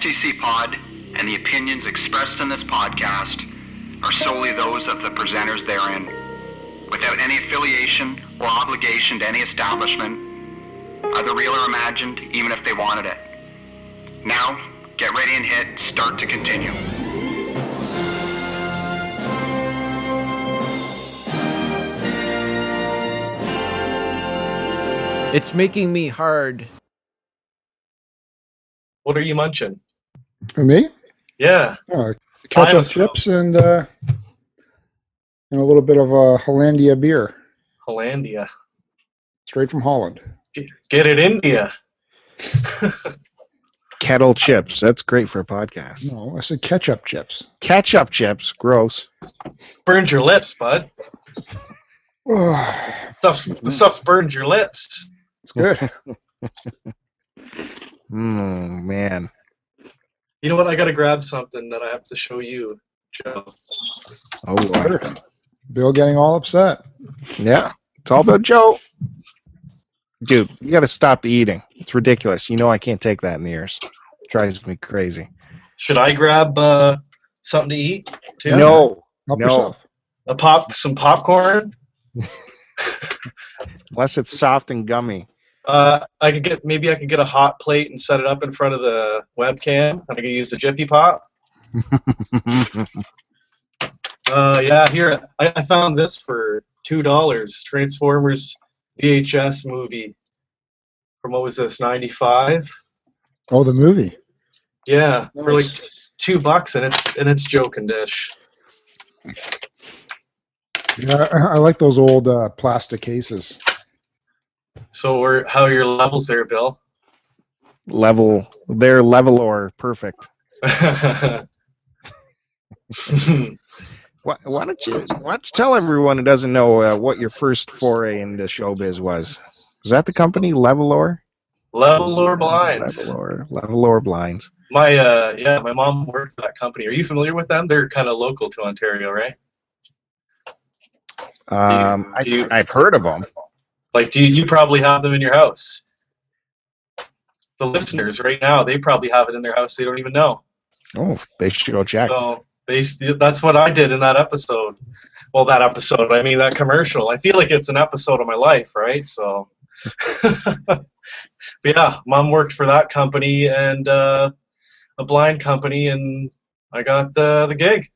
STC Pod and the opinions expressed in this podcast are solely those of the presenters therein, without any affiliation or obligation to any establishment, either real or imagined, even if they wanted it. Now, get ready and hit start to continue. It's making me hard. What are you munching? For me, Yeah. uh, ketchup chips and uh, and a little bit of uh, Hollandia beer, Hollandia. straight from Holland. Get it, India. Kettle chips. That's great for a podcast. No, I said ketchup chips. Ketchup chips. Gross. Burned your lips, bud. Stuff's, the stuff's burned your lips. It's good. Mm, man. You know what? I gotta grab something that I have to show you, Joe. Oh, boy. Bill getting all upset. yeah. It's all about Joe. Dude, you got to stop eating. It's ridiculous. You know I can't take that in the ears. drives me crazy. Should I grab uh, something to eat too? No. Help No. yourself. A pop, some popcorn. Unless it's soft and gummy. Uh, I could get maybe I could get a hot plate and set it up in front of the webcam. and I could use the Jiffy Pop. Uh, yeah, here I, I found this for two dollars. Transformers VHS movie from what was this ninety five? Oh, the movie. Yeah, for like Nice. two bucks, and it's and it's joking dish. Yeah, I, I like those old uh, plastic cases. So we're how are your levels there, Bill? level. They're level or perfect. Why, why don't you why don't you tell everyone who doesn't know uh, what your first foray into showbiz was? Was that the company Levolor? Level or blinds. Levolor, Levolor Blinds. My uh, yeah, my mom worked for that company. Are you familiar with them? They're kind of local to Ontario, right? Um, Do you- I, I've heard of them. Like, do you, you probably have them in your house? The listeners right now, they probably have it in their house. They don't even know. Oh, they should go check. So they that's what I did in that episode. Well, that episode, I mean that commercial. I feel like it's an episode of my life, right? So, but yeah, mom worked for that company and uh, a blind company, and I got the the gig.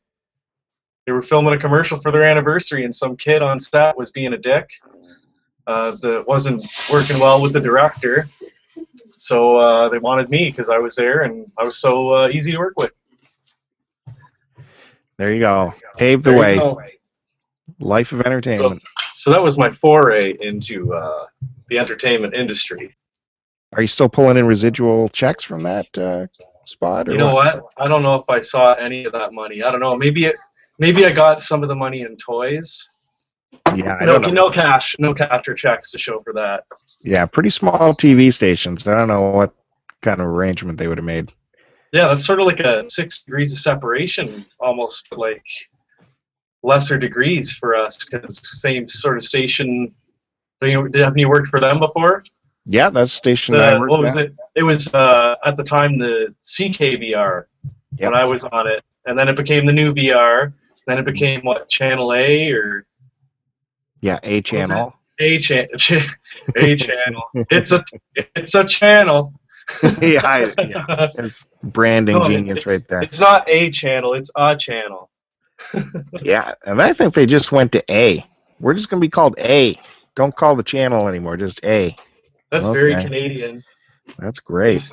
They were filming a commercial for their anniversary, and some kid on set was being a dick. Uh, that wasn't working well with the director, so uh, they wanted me because I was there and I was so uh, easy to work with. There you go. Pave the way. go. Life of entertainment. So that was my foray into uh, the entertainment industry. Are you still pulling in residual checks from that uh, spot? Or You know what? I don't know if I saw any of that money. I don't know. Maybe it, maybe I got some of the money in toys. Yeah, I No, no cash, no cash or checks to show for that. Yeah, pretty small TV stations. I don't know what kind of arrangement they would have made. Yeah, that's sort of like a six degrees of separation, almost like lesser degrees for us because same sort of station. Have you, have you worked for them before? Yeah, that's the station I The, worked what was at. it? It was uh, at the time the CKVR Yep. when I was on it, and then it became the new VR. Then it became what Channel A or Yeah, A channel. A channel. A channel. It's a it's a channel. yeah, I, yeah, it's branding No, genius it's- right there. It's not a channel. It's a channel. Yeah, and I think they just went to A. We're just gonna be called A. Don't call the channel anymore, just A. That's very Canadian. That's great.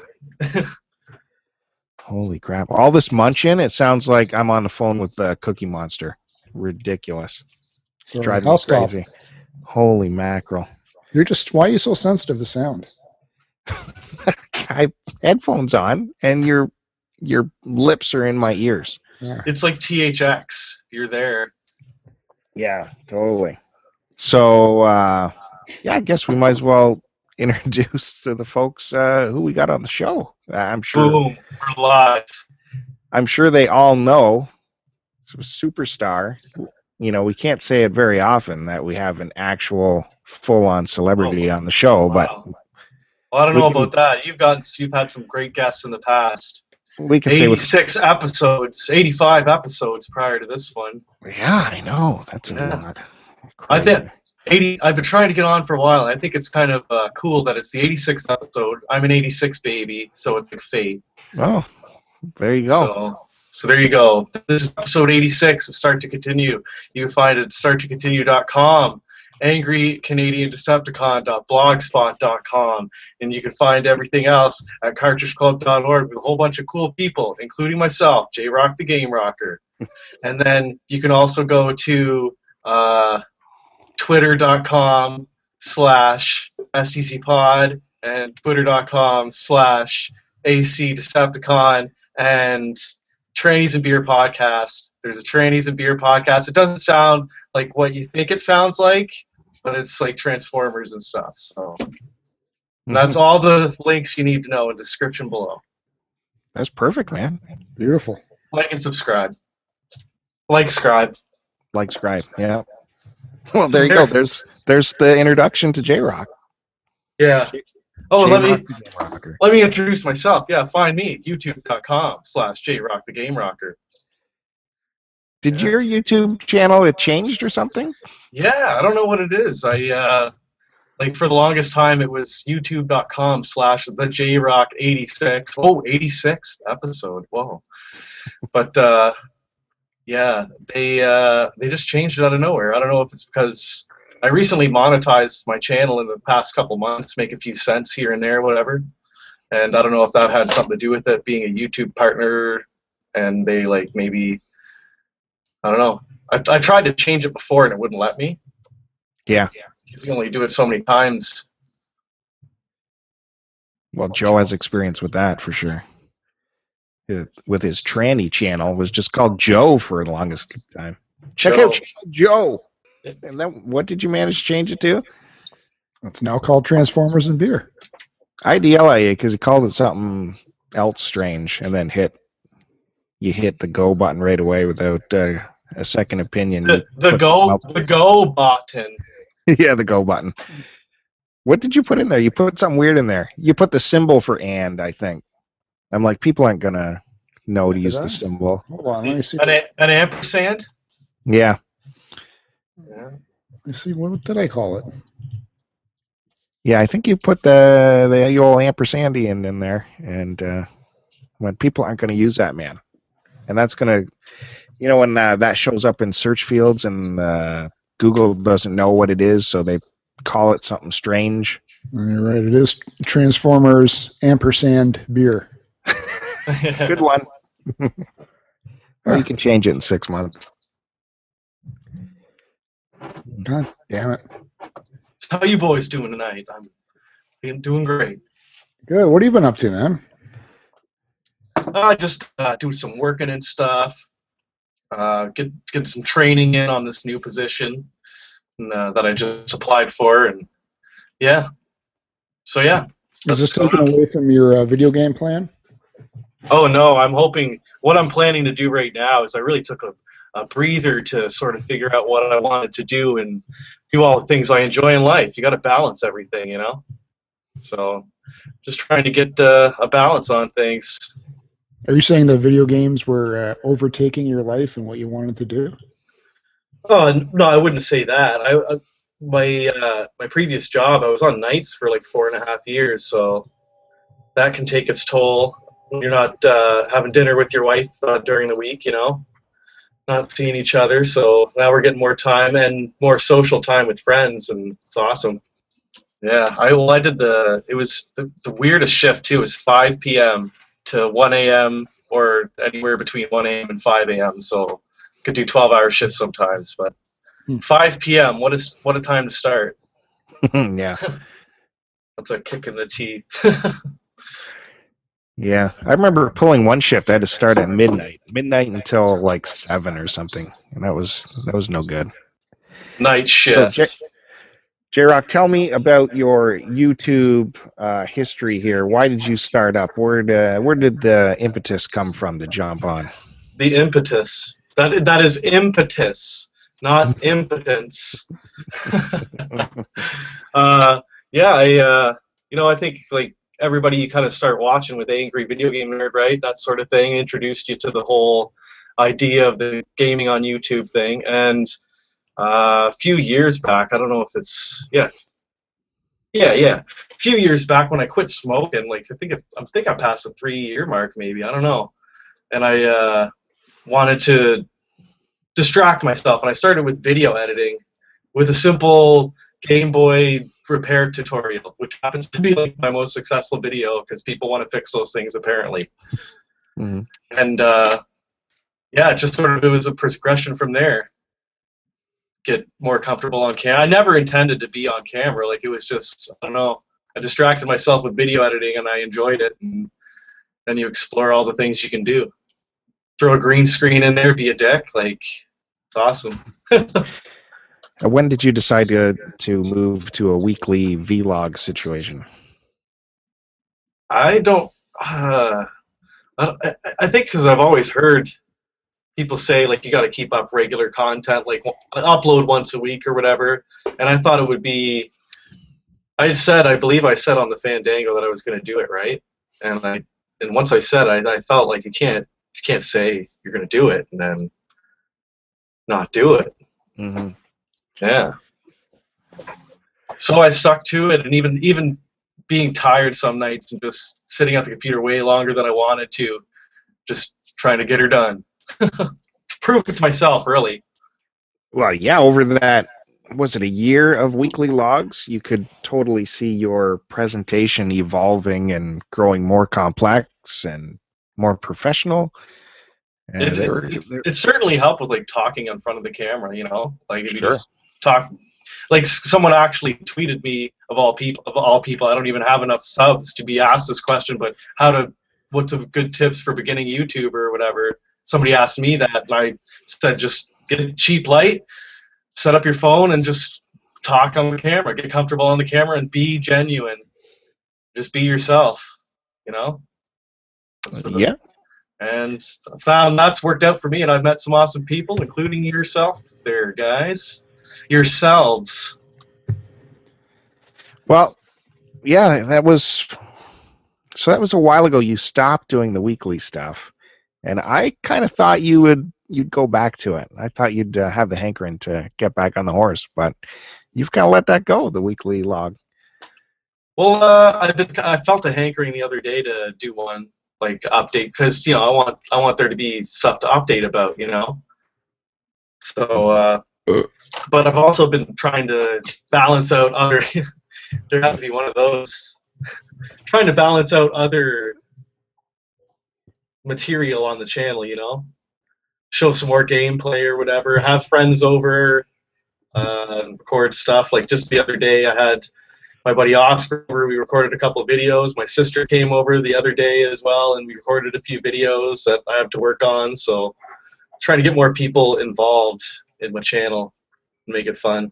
Holy crap! All this munching, it sounds like I'm on the phone with uh, Cookie Monster. Ridiculous. It's So, driving me I'll stop. crazy. Holy mackerel! You're just why are you so sensitive to sound? I have headphones on, and your your lips are in my ears. Yeah. It's like THX. You're there. Yeah, totally. So, uh, yeah, I guess we might as well introduce to the folks uh, who we got on the show. Uh, I'm sure. Boom. We're live. I'm sure they all know. It's a superstar. You know, we can't say it very often that we have an actual full-on celebrity on the show, but Well, I don't know about that. You've got you've had some great guests in the past. we can say what's 86 episodes, 85 episodes prior to this one. Yeah, I know. That's a Yeah. lot. I Crazy. think 80. I've been trying to get on for a while. I think it's kind of uh, cool that it's the 86th episode. I'm an 86 baby, so it's like fate. Oh, there you go. So, so there you go. This is episode 86 of Start to Continue. You can find it at starttocontinue.com, angry Canadian Decepticon.blogspot.com, and you can find everything else at cartridgeclub.org with a whole bunch of cool people, including myself, J Rock the Game Rocker. and then you can also go to uh, twitter.com slash stcpod and twitter.com slash acdecepticon and trannies and beer podcast there's a trannies and beer podcast it doesn't sound like what you think it sounds like but it's like transformers and stuff so Mm-hmm. that's all the links you need to know in the description below That's perfect, man. Beautiful. like and subscribe like scribe. Like, scribe. Yeah. Well, there you go. There's there's the introduction to J Rock. yeah oh let me let me introduce myself. Yeah find me at youtube.com slash jrock the game rocker. Did Yeah. your YouTube channel it changed or something? Yeah, I don't know what it is. I uh like for the longest time it was youtube.com slash the jrock 86 oh 86th episode. Whoa. But uh yeah they uh they just changed it out of nowhere. I don't know if it's because i recently monetized my channel in the past couple months make a few cents here and there whatever and i don't know if that had something to do with it being a youtube partner and they like maybe i don't know i, I tried to change it before and it wouldn't let me Yeah. you can only do it so many times. Well, Joe has experience with that for sure. Uh, With his tranny channel, it was just called Joe for the longest time. Check Joe. out Joe. And then what did you manage to change it to? It's now called Transformers and Beer. IDLIA because he called it something else strange, and then hit you hit the go button right away without uh, a second opinion. The, the go the go button. yeah, the go button. What did you put in there? You put something weird in there. You put the symbol for and, I think. I'm like, people aren't gonna know to use the symbol. Hold on, let me see. An, an ampersand. Yeah. Yeah. Let me see. What did I call it? Yeah, I think you put the the old ampersandy in, in there, and uh, when people aren't going to use that, man, and that's going to, you know, when uh, that shows up in search fields and uh, Google doesn't know what it is, so they call it something strange. You're right. It is Transformers ampersand beer. Good one. or you can change it in six months. God damn it. How you boys doing tonight? I'm doing great. Good. What have you been up to, man? Uh, just uh, doing some working and stuff. Uh, get getting some training in on this new position and, uh, that I just applied for, and yeah. So yeah. Is this taken away from your uh, video game plan? Oh no, I'm hoping what I'm planning to do right now is I really took a, a breather to sort of figure out what I wanted to do and do all the things I enjoy in life. You got to balance everything, you know. So, just trying to get uh, a balance on things. Are you saying that video games were uh, overtaking your life and what you wanted to do? Oh no, I wouldn't say that. I, I my uh, my previous job, I was on nights for like four and a half years, so that can take its toll. You're not uh, having dinner with your wife uh, during the week, you know, not seeing each other. So now we're getting more time and more social time with friends, and it's awesome. Yeah, I well, I did the. It was the, the weirdest shift too. It was 5 p.m. to 1 a.m. or anywhere between 1 a.m. and 5 a.m. So could do 12 hour shifts sometimes, but Hmm. 5 p.m. What is what a time to start? yeah, That's a kick in the teeth. yeah. I remember pulling one shift. I had to start at midnight, midnight until like seven or something, and that was that was no good. Night So, shift. J- J Rock, tell me about your YouTube uh, history here. Why did you start up? Where did, where did the impetus come from to jump on? the impetus. That that is impetus, not impotence. uh, yeah, I uh, you know I think like everybody you kind of start watching with Angry Video Game Nerd, right? That sort of thing introduced you to the whole idea of the gaming on YouTube thing. And uh, a few years back, I don't know if it's yeah, yeah, yeah. A few years back when I quit smoking, like I think I think I passed the three year mark, maybe I don't know, and I uh, wanted to distract myself, and I started with video editing with a simple Game Boy repair tutorial, which happens to be like my most successful video because people want to fix those things apparently. Mhm. And uh, yeah, just sort of it was a progression from there. Get more comfortable on camera. I never intended to be on camera. Like it was just I don't know. I distracted myself with video editing and I enjoyed it. And then you explore all the things you can do. Throw a green screen in there, be a dick. Like it's awesome. Uh, When did you decide to to move to a weekly vlog situation? I don't. Uh, I, I- I think because I've always heard people say like you got to keep up regular content, like upload once a week or whatever. And I thought it would be. I said, I believe I said on the Fandango that I was going to do it, right? And I, and once I said, I, I felt like you can't, you can't say you're going to do it and then not do it. hmm Yeah. So I stuck to it, and even even being tired some nights and just sitting at the computer way longer than I wanted to, just trying to get her done. Prove it to myself, really. Well, yeah, over that was it a year of weekly logs, you could totally see your presentation evolving and growing more complex and more professional. And It, it, it- it certainly helped with like talking in front of the camera, you know, like if you Sure. just talk. Like someone actually tweeted me of all people of all people. I don't even have enough subs to be asked this question, but how to what's a good tips for beginning youtube or whatever. Somebody asked me that, and I said just get a cheap light, set up your phone, and just talk on the camera. Get comfortable on the camera and be genuine. Just be yourself. You know. Uh, that's the- yeah, and I found that's worked out for me and i've met some awesome people including yourself there guys yourselves Well, yeah, that was so that was a while ago you stopped doing the weekly stuff. And I kind of thought you would you'd go back to it. I thought you'd uh, have the hankering to get back on the horse, but you've kind of let that go, the weekly log. well uh, I've been, i felt a hankering the other day to do one like update because you know i want i want there to be stuff to update about you know so uh, but i've also been trying to balance out other there has to be one of those trying to balance out other material on the channel you know? Show some more gameplay or whatever have friends over uh, record stuff. Like just the other day i had my buddy oscar over we recorded a couple of videos. My sister came over the other day as well and we recorded a few videos that i have to work on. So trying to get more people involved in my channel and make it fun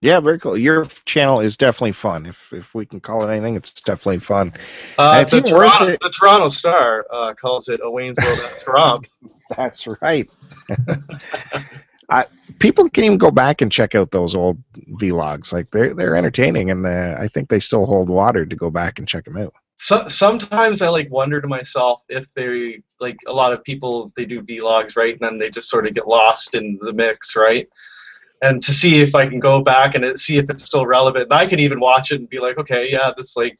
Yeah, very cool. Your channel is definitely fun. If if we can call it anything, it's definitely fun. uh, it's the, Toronto, it- the toronto star uh, calls it a waynesville trump That's right. I, people can even go back and check out those old vlogs. Like they're they're entertaining, and uh, I think they still hold water to go back and check them out. So, sometimes I like wonder to myself if they like a lot of people they do vlogs right and then they just sort of get lost in the mix right? And to see if I can go back and see if it's still relevant. And I can even watch it and be like okay yeah this like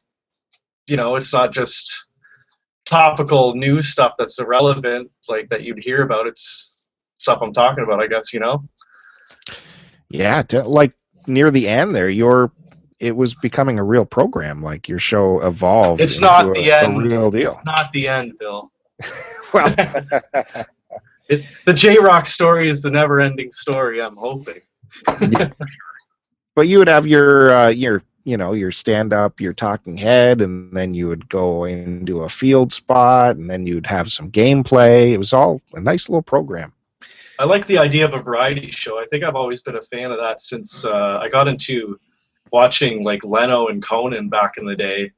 you know it's not just topical news stuff that's irrelevant like that you'd hear about. It's stuff I'm talking about I guess you know? Yeah, like near the end there, your it was becoming a real program. Like your show evolved. It's not the a end. real deal. not the end Bill Well, it, the J Rock story is the never ending story I'm hoping yeah. but you would have your uh, your you know your stand up, your talking head, and then you would go into a field spot, and then you'd have some gameplay. It was all a nice little program. I like the idea of a variety show. I think I've always been a fan of that since uh, I got into watching like Leno and Conan back in the day.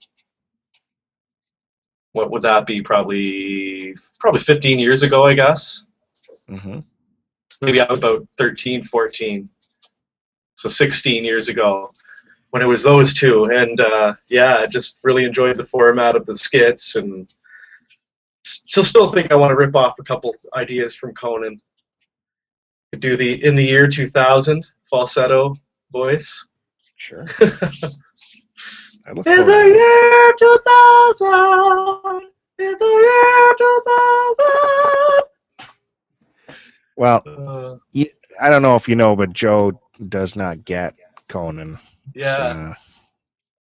What would that be? Probably probably 15 years ago, I guess. hmm Maybe I was about 13, 14. So 16 years ago, when it was those two, and uh, yeah, I just really enjoyed the format of the skits, and still still think I want to rip off a couple ideas from Conan. Could do the in the year 2000 falsetto voice. Sure. I look In the year 2000, in the year 2000. Well, Uh, I don't know if you know, but Joe does not get Conan. Yeah, uh,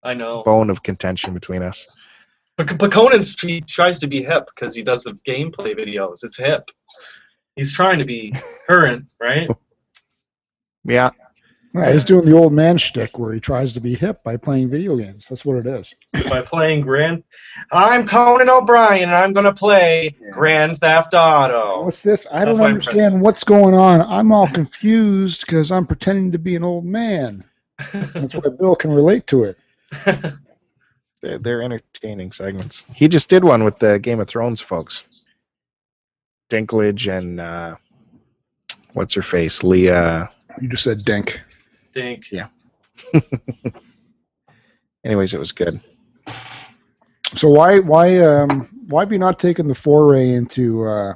I know. bone of contention between us. But, but Conan he tries to be hip because he does the gameplay videos. It's hip. He's trying to be current, right? Yeah, Yeah, he's doing the old man shtick where he tries to be hip by playing video games. That's what it is. By playing Grand. I'm Conan O'Brien, and I'm gonna play Yeah. Grand Theft Auto. What's this? I That's don't my understand what's going on. I'm all confused because I'm pretending to be an old man. That's why Bill can relate to it. they're, they're entertaining segments. He just did one with the Game of Thrones folks. Dinklage and uh, what's her face, Leah. You just said dink. Dink. Yeah. Anyways, it was good. So why why um why have you not taken the foray into uh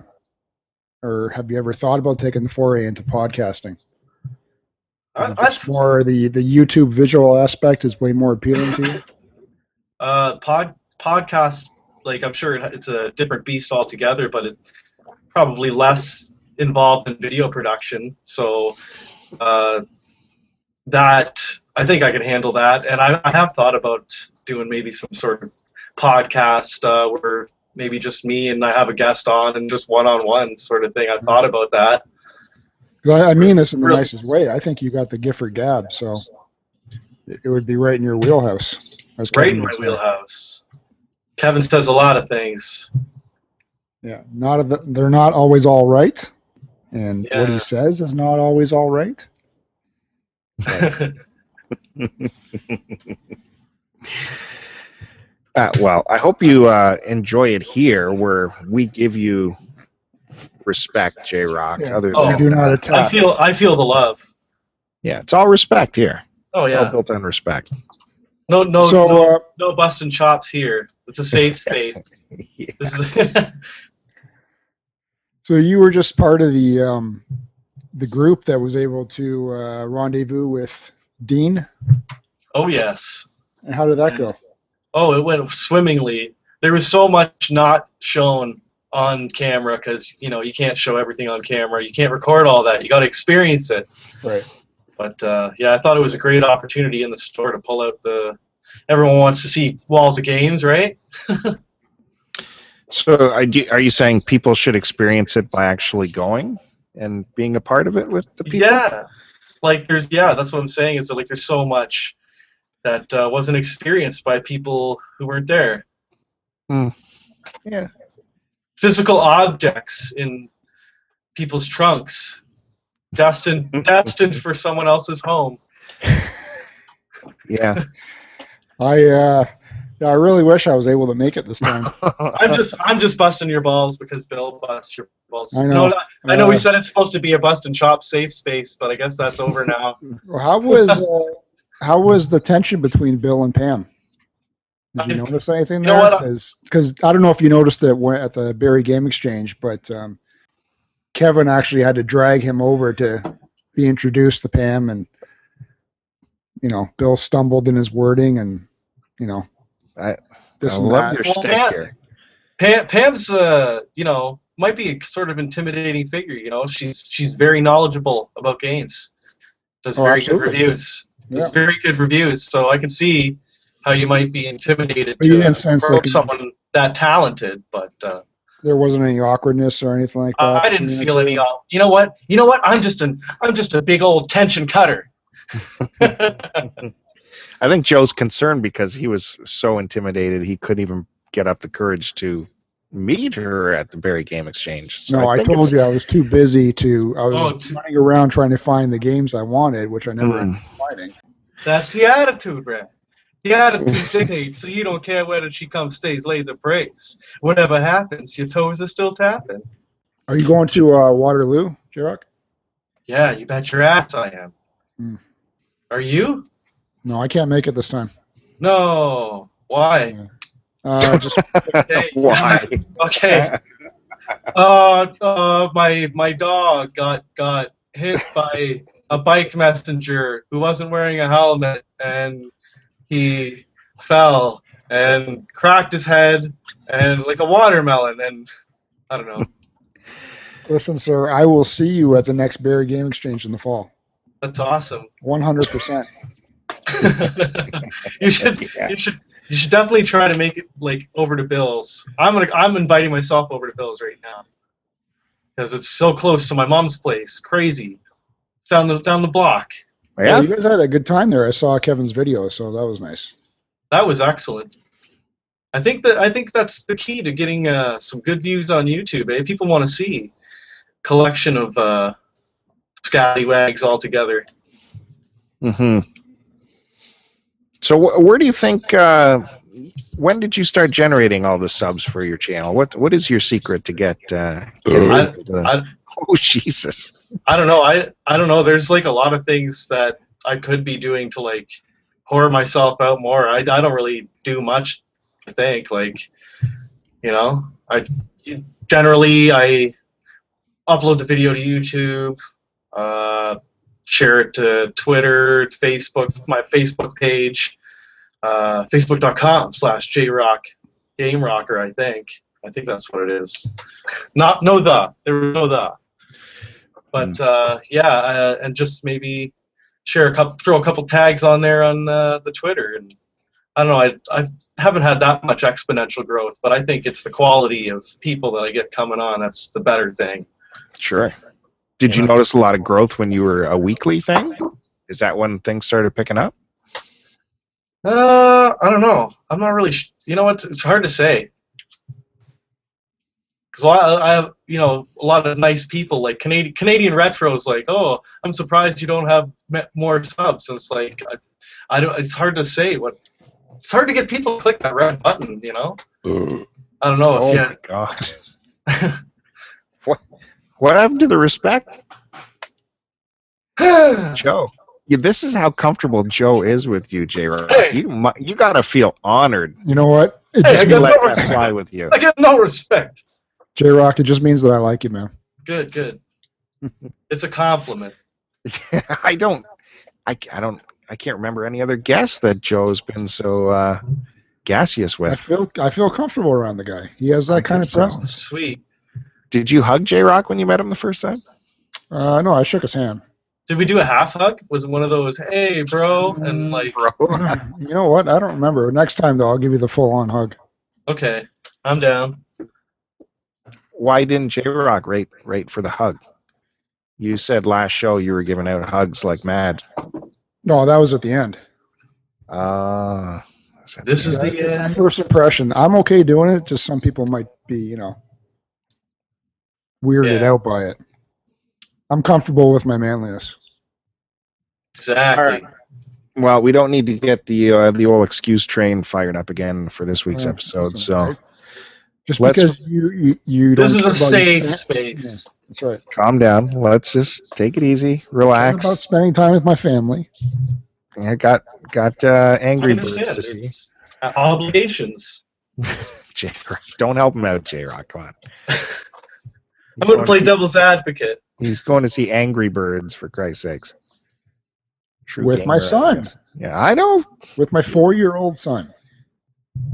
or have you ever thought about taking the foray into podcasting? I, I, more the the YouTube visual aspect is way more appealing to you. uh, pod podcast, like I'm sure it- it's a different beast altogether, but it probably less involved in video production. So uh, that I think I can handle that, and I, I have thought about doing maybe some sort of podcast uh, where maybe just me and I have a guest on and just one-on-one sort of thing. I thought about that. I, I mean this in the Really? nicest way. I think you got the Gifford gab, so it would be right in your wheelhouse. As Right Kevin in my wheelhouse. Kevin says a lot of things. Yeah, not of the, they're not always all right, and what he says is not always all right. Uh, well, I hope you uh, enjoy it here, where we give you respect, J Rock. Yeah. Other Oh, than we do not attack. I feel I feel the love. yeah, it's all respect here. Oh It's all yeah. built on respect. No no so no, uh, no busting chops here. It's a safe space. This so you were just part of the um, the group that was able to uh, rendezvous with Dean. oh yes. And how did that go? Oh, it went swimmingly. There was so much not shown on camera because you know you can't show everything on camera. You can't record all that. You got to experience it. Right. But uh, yeah, I thought it was a great opportunity in the store to pull out the. Everyone wants to see walls of games, right? So, are you, are you saying people should experience it by actually going and being a part of it with the people? Yeah, like there's yeah, that's what I'm saying is that like there's so much that uh, wasn't experienced by people who weren't there. Hmm. Yeah. Physical objects in people's trunks, destined destined for someone else's home. Yeah. I uh, yeah, I really wish I was able to make it this time. I'm just I'm just busting your balls because Bill busts your balls. I know. No, I know we Uh, said it's supposed to be a bust and chop safe space, but I guess that's over now. How was uh, how was the tension between Bill and Pam? Did you I- notice anything you there? what, Because I don't know if you noticed it at the Barrie Game Exchange, but um, Kevin actually had to drag him over to be introduced to Pam, and you know Bill stumbled in his wording, and you know I- this I love that. your Well, stick Pat- here. Pam, Pam's, uh, you know, might be a sort of intimidating figure. You know, she's she's very knowledgeable about games. Does Oh, very absolutely. good reviews. Yeah. Does very good reviews. So I can see how you might be intimidated But to didn't sense like- someone that talented. But uh, There wasn't any awkwardness or anything like that. I didn't feel two? any. You know what? You know what? I'm just an I'm just a big old tension cutter. I think Joe's concerned because he was so intimidated he couldn't even get up the courage to meet her at the Barrie Game Exchange. So no, I, think told you I was too busy to. I was Oh, running around trying to find the games I wanted, which I never Mm. ended up finding. That's the attitude, Brad. The attitude dictates, so you don't care whether she comes, stays, lays, or breaks. Whatever happens, your toes are still tapping. Are you going to uh, Waterloo, J-Rock? Yeah, you bet your ass I am. Hmm. Are you? No, I can't make it this time. No. Why? Uh, just Okay. Why? Okay. Uh, uh, my my dog got got hit by a bike messenger who wasn't wearing a helmet, and he fell and cracked his head and like a watermelon, and I don't know. listen, sir. I will see you at the next Barrie Game Exchange in the fall. That's awesome. One hundred percent. you should Yeah. you should you should definitely try to make it like over to Bill's. I'm gonna I'm inviting myself over to Bill's right now because it's so close to my mom's place. Crazy, down the down the block. Yeah, Yeah. you guys had a good time there. I saw Kevin's video, so that was nice. That was excellent. I think that I think that's the key to getting uh, some good views on YouTube. Eh? People want to see collection of uh, scallywags all together. hmm So wh- where do you think? Uh, when did you start generating all the subs for your channel? What What is your secret to get? Uh, get I- I- oh Jesus! I don't know. I I don't know. There's like a lot of things that I could be doing to like whore myself out more. I, I don't really do much. I think like you know I generally I upload the video to YouTube, uh, share it to Twitter, Facebook, my Facebook page, uh, Facebook.com slash JRock Game Rocker. I think I think that's what it is. Not no the there was no the. But uh, yeah, uh, and just maybe share a couple, throw a couple tags on there on uh, the Twitter, and I don't know. I I haven't had that much exponential growth, but I think it's the quality of people that I get coming on that's the better thing. Sure. Did you notice a lot of growth when you were a weekly thing? Is that when things started picking up? Uh, I don't know. I'm not really. Sh- you know what? It's hard to say. Because I, I have, you know, a lot of nice people like Canadian Canadian retros. Like, oh, I'm surprised you don't have more subs. And it's like, I, I don't. It's hard to say what. It's hard to get people to click that red button. You know. I don't know if oh you. my god! what What happened to the respect, Joe? Yeah, this is how comfortable Joe is with you, J. Rock. Hey. You mu- you gotta feel honored. You know what? It Hey, I to got let no that respect. fly with you. I get no respect. J Rock. It just means that I like you, man. Good, good. it's a compliment. I don't. I, I don't. I can't remember any other guests that Joe's been so uh, gaseous I with. feel I feel comfortable around the guy. He has I that kind of guess so. presence. Sweet. Did you hug J Rock when you met him the first time? Uh, no, I shook his hand. Did we do a half hug? Was it one of those, hey, bro, and like, Bro. you know what? I don't remember. Next time though, I'll give you the full on hug. okay, I'm down. Why didn't J Rock rate rate for the hug? You said last show you were giving out hugs like mad. No, that was at the end. Uh, This is That the end. first impression. I'm okay doing it. Just some people might be, you know, weirded Yeah. out by it. I'm comfortable with my manliness. Exactly. All right. Well, we don't need to get the uh, the old excuse train fired up again for this week's Yeah, episode. that's So right. Just Let's- because you you, you This don't This is a care about your safe fa- space. That's right. calm down. Let's just take it easy, It's relax. about spending time with my family. I got got uh, I Angry Birds to see. It's uh, obligations. J Rock, don't help him out, J Rock. Come on. I'm He's gonna play see- devil's advocate. He's going to see Angry Birds for Christ's sakes. True With my gamer, son. guess. Yeah, I know. With my four year old son.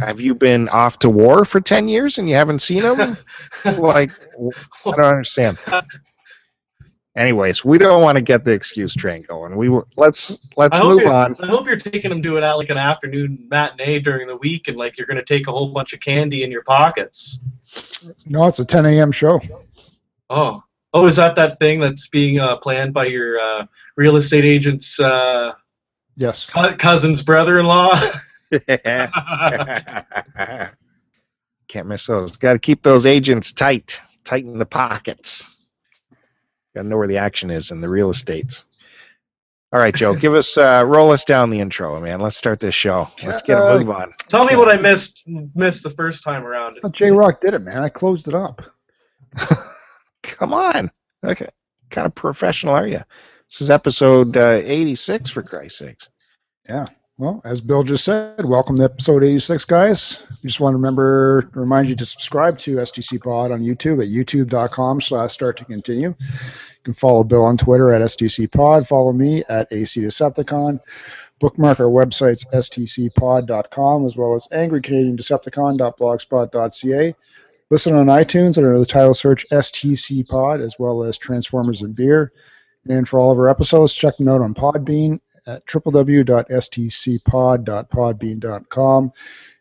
Have you been off to war for ten years and you haven't seen him? like, I don't understand. Anyways, we don't want to get the excuse train going. We w- let's let's move on. I hope you're taking them to it at like an afternoon matinee during the week, and like you're gonna take a whole bunch of candy in your pockets. No, it's a 10 a.m. show. Oh, oh, is that that thing that's being uh, planned by your uh, real estate agent's uh, Yes. cou- cousin's brother-in-law? Can't miss those. Got to keep those agents tight, tighten the pockets. Got to know where the action is in the real estate. All right, Joe, give us uh, roll us down the intro, man. Let's start this show. Let's get a Uh, move on. Tell me what I missed missed the first time around. J Rock did it, man. I closed it up. Come on. Okay, kind of professional are you? This is episode uh, 86 for Christ's sakes. Yeah. Well, as Bill just said, welcome to episode 86, guys. Just want to remember, remind you to subscribe to STC Pod on YouTube at youtube.com slash start to continue. You can follow Bill on Twitter at STC Pod. Follow me at AC Decepticon. Bookmark our websites, stcpod.com, as well as angrycanadiandecepticon.blogspot.ca. Listen on iTunes under the title search STC Pod, as well as Transformers and Beer. And for all of our episodes, check them out on Podbean at www.stcpod.podbean.com.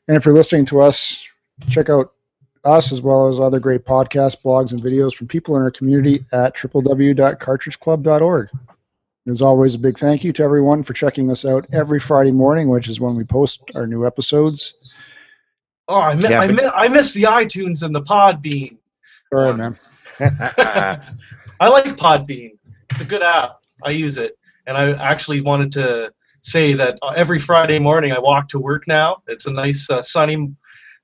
And if you're listening to us, check out us as well as other great podcasts, blogs, and videos from people in our community at www.cartridgeclub.org. As always, a big thank you to everyone for checking us out every Friday morning, which is when we post our new episodes. Oh, I, mi- Yeah, I, but- mi- I miss the iTunes and the Podbean. All right, man. I like Podbean. It's a good app. I use it, and I actually wanted to say that uh, every Friday morning I walk to work now. It's a nice uh, sunny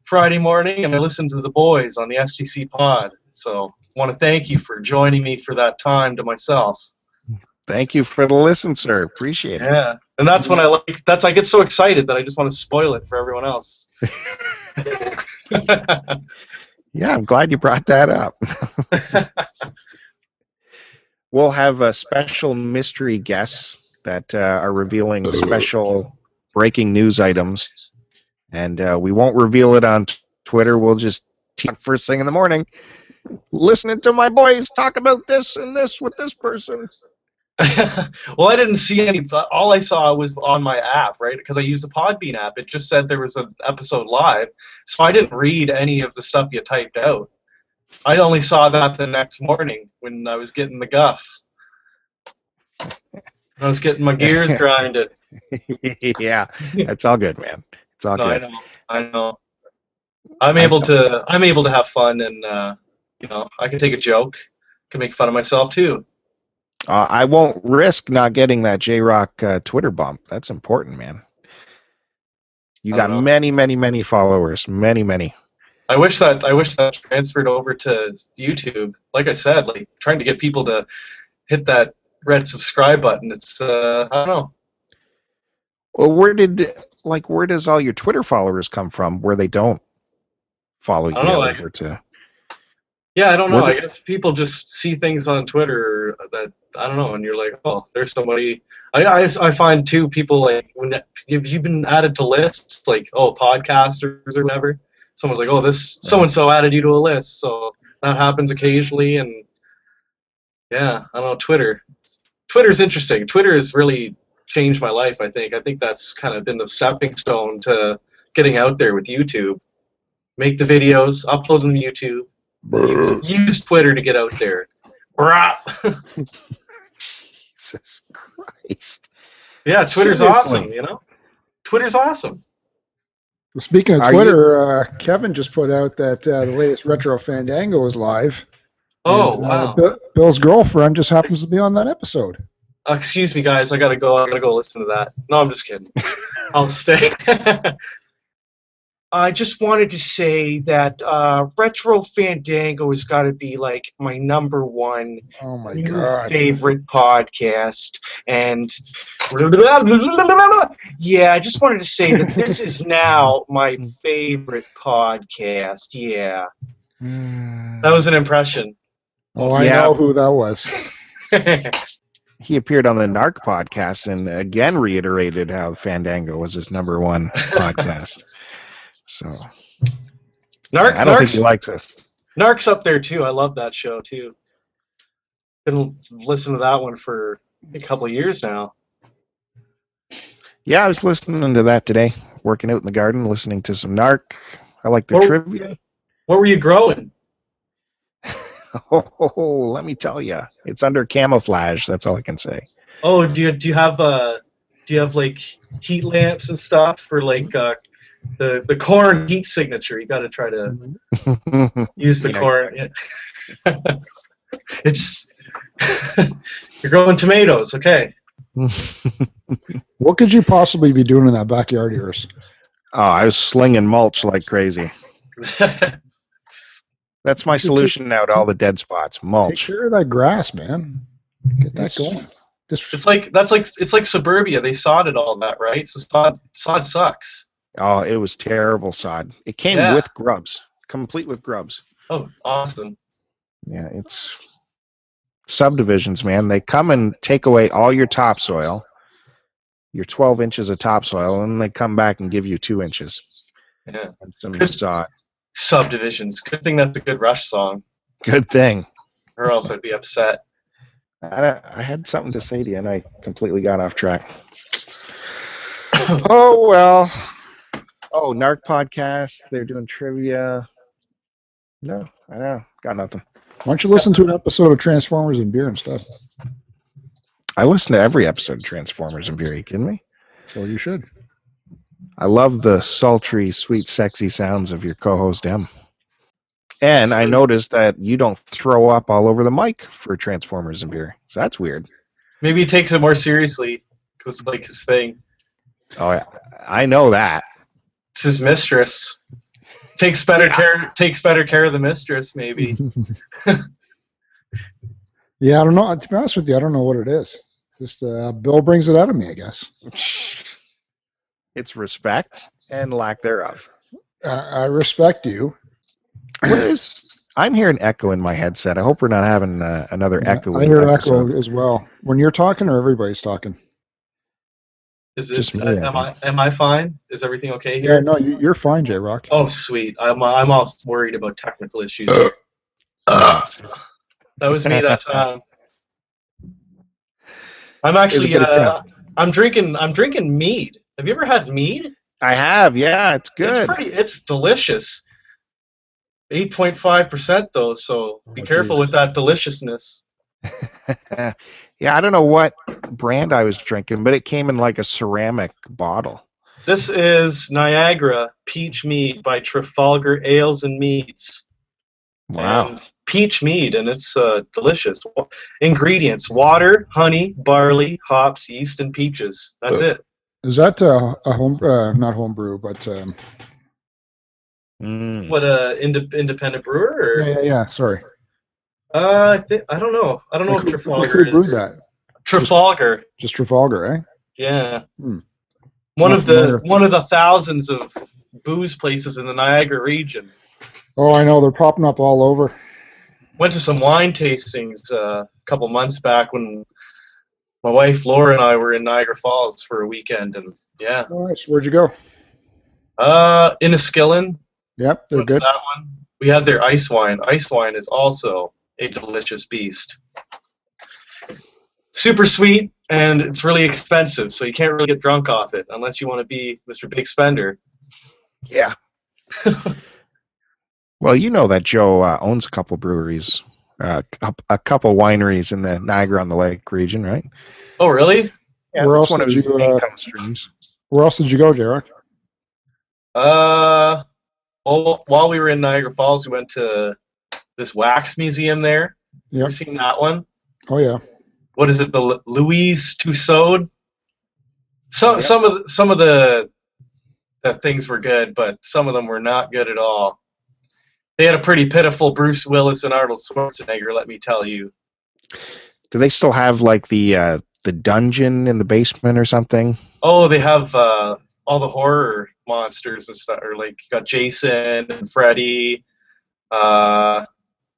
Friday morning, and I listen to the boys on the STC Pod. So, want to thank you for joining me for that time to myself. Thank you for the listen, sir. Appreciate it. Yeah, and that's when I like. That's I get so excited that I just want to spoil it for everyone else. Yeah, I'm glad you brought that up. we'll have a special mystery guests that uh, are revealing special breaking news items, and uh, we won't reveal it on t- Twitter. We'll just talk first thing in the morning, listening to my boys talk about this and this with this person. well, I didn't see any. All I saw was on my app, right? Because I use the Podbean app. It just said there was an episode live, so I didn't read any of the stuff you typed out. I only saw that the next morning when I was getting the guff. I was getting my gears grinded. yeah, that's all good, man. It's all No, I know. I know. I'm able to. I'm able to have fun, and uh, you know, I can take a joke, can make fun of myself too. Uh, I won't risk not getting that J Rock uh, Twitter bump. That's important, man. You got many, many, many followers. Many, many. I wish that I wish that transferred over to YouTube. Like I said, like trying to get people to hit that red subscribe button. It's uh, I don't know. Well, where did like where does all your Twitter followers come from? Where they don't follow you know, like- over to? Yeah, I don't know. What- I guess people just see things on Twitter that I don't know, and you're like, oh, there's somebody. I I, I find too people like when if you've been added to lists like oh podcasters or whatever. Someone's like, oh, this so and so added you to a list, so that happens occasionally, and yeah, I don't know. Twitter, Twitter's interesting. Twitter has really changed my life. I think. I think that's kind of been the stepping stone to getting out there with YouTube. Make the videos, upload them to YouTube use, use Twitter to get out there. Brah. Jesus Christ! yeah, Twitter's Seriously. awesome. You know, Twitter's awesome. Well, speaking of Are you- Twitter, uh, Kevin just put out that uh, the latest Retro Fandango is live. Oh And, uh, wow. Bill's girlfriend just happens to be on that episode. Uh, excuse me, guys. I gotta go. I gotta go listen to that. No, I'm just kidding. I'll stay. I just wanted to say that uh, Retro Fandango has got to be like my number one Oh my new god! favorite podcast. And yeah, I just wanted to say that this is now my favorite podcast. Yeah, that was an impression. Oh, I Yeah. know who that was. He appeared on the Narc podcast and again reiterated how Fandango was his number one podcast. So Narc, I don't think he likes us. Narc's up there too. I love that show too. Been listening to that one for a couple of years now. Yeah, I was listening to that today, working out in the garden, listening to some Narc. I like their What- trivia. What were you growing? Oh, let me tell you, it's under camouflage. That's all I can say. Oh, do you do you have uh do you have like heat lamps and stuff for like uh the the corn heat signature? You got to try to mm-hmm. use the Yeah. corn. Yeah. it's you're growing tomatoes, okay? What could you possibly be doing in that backyard of yours? oh, I was slinging mulch like crazy. That's my solution now to all the dead spots. Take Mulch. care of that grass, man. Get that It's- going. Just It's like that's like it's like suburbia. They sodded all that, right? So sod sod sucks. Oh, it was terrible sod. It came Yeah. with grubs, complete with grubs. Oh, awesome. Yeah, it's subdivisions, man. They come and take away all your topsoil, your 12 inches of topsoil, and they come back and give you two inches Yeah. and some Good. sod. Subdivisions. Good thing that's a good Rush song, Good thing. or else I'd be upset. I, I had something to say to you, and I completely got off track. oh well. Oh, Narc podcast. They're doing trivia. No, I know. Got nothing. why don't you listen to an episode of Transformers and beer and stuff? I listen to every episode of Transformers and Beer. Are you kidding me? So you should. I love the sultry, sweet, sexy sounds of your co-host M. And I noticed that you don't throw up all over the mic for Transformers and Beer. So that's weird. Maybe he takes it more seriously because it's like his thing. Oh, yeah. I know that. It's his mistress. Takes better care. Takes better care of the mistress. Maybe. yeah, I don't know. To be honest with you, I don't know what it is. Just uh, Bill brings it out of me, I guess. It's respect and lack thereof. I, I respect you. What is? I'm hearing echo in my headset. I hope we're not having uh, another echo. I hear echo as well. When you're talking, or everybody's talking. Is it? Just me, uh, I am I? Am I fine? Is everything okay here? Yeah, here? no, you, you're fine, J Rock. Oh, sweet. I'm. I'm all worried about technical issues. that was me that time. I'm actually. It was a good Uh, I'm drinking. I'm drinking mead. Have you ever had mead? I have. Yeah, it's good. It's pretty. It's delicious. Eight point five percent though, so be Oh, careful geez. with that deliciousness. yeah, I don't know what brand I was drinking, but it came in like a ceramic bottle. This is Niagara Peach Mead by Trafalgar Ales and Meads. Wow. And peach mead, and it's uh, delicious. Ingredients: water, honey, barley, hops, yeast, and peaches. That's it. Is that uh, a home, uh, not homebrew, but um, Mm. What a inde- independent brewer? Or, yeah, yeah, yeah. Sorry. Uh, I think I don't know. I don't know Like if who- Trafalgar who brewed is that? Trafalgar. Just Trafalgar, eh? Yeah. Hmm. One of the one of the thousands of booze places in the Niagara region. Oh, I know. They're popping up all over. Went to some wine tastings uh, a couple months back when my wife Laura and I were in Niagara Falls for a weekend, and yeah, Nice. Where'd you go? uh, Inniskillin. Yep, they're went good. That one. We had their ice wine. Ice wine is also a delicious beast. Super sweet, and it's really expensive, so you can't really get drunk off it unless you want to be Mr. Big Spender. Yeah. well, you know that Joe uh, owns a couple breweries, uh, a- a couple wineries in the Niagara on the Lake region, right? Oh, really? Yeah, Where else one of did his you, uh, streams. Where else did you go, J-Rock? Uh, well, while we were in Niagara Falls, we went to this wax museum there. You Yep. ever seen that one? Oh yeah. What is it? The Lu- Louise Tussaud. Some Yeah. some of the, some of the the things were good, but some of them were not good at all. They had a pretty pitiful Bruce Willis and Arnold Schwarzenegger, let me tell you. Do they still have like the uh, the dungeon in the basement or something? Oh, they have uh, all the horror monsters and stuff, or like you got Jason and Freddy. Uh,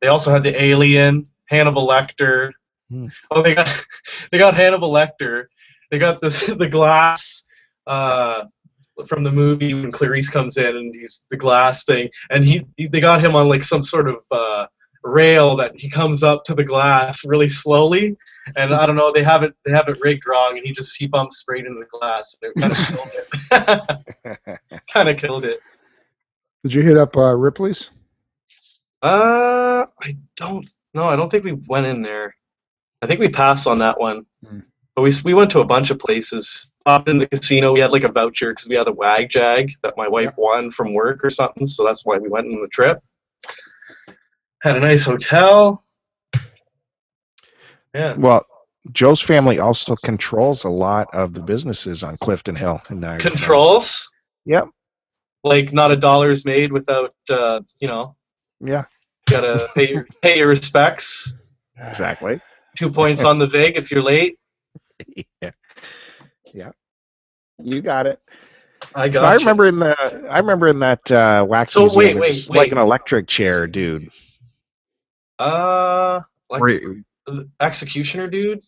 they also had the Alien, Hannibal Lecter. Hmm. Oh, they got they got Hannibal Lecter. They got the the glass uh, from the movie when Clarice comes in and he's the glass thing, and he, he they got him on like some sort of uh, rail that he comes up to the glass really slowly, and I don't know they have it they have it rigged wrong, and he just he bumps straight into the glass. And it kind of killed it. kind of killed it. Did you hit up uh, Ripley's? Uh, I don't. No, I don't think we went in there. I think we passed on that one. Hmm. But we we went to a bunch of places. Popped in the casino. We had like a voucher because we had a WagJag that my wife won from work or something. So that's why we went on the trip. Had a nice hotel. Yeah. Well, Joe's family also controls a lot of the businesses on Clifton Hill in Niagara. Controls. Yep. Like not a dollar is made without uh, you know. Yeah, Gotta pay your, pay your respects. exactly. Two points on the vig if you're late. yeah. Yeah. You got it. I got. I you. remember in the I remember in that uh wax So, museum, wait, there wait, like an electric chair, dude. Uh, like executioner dude,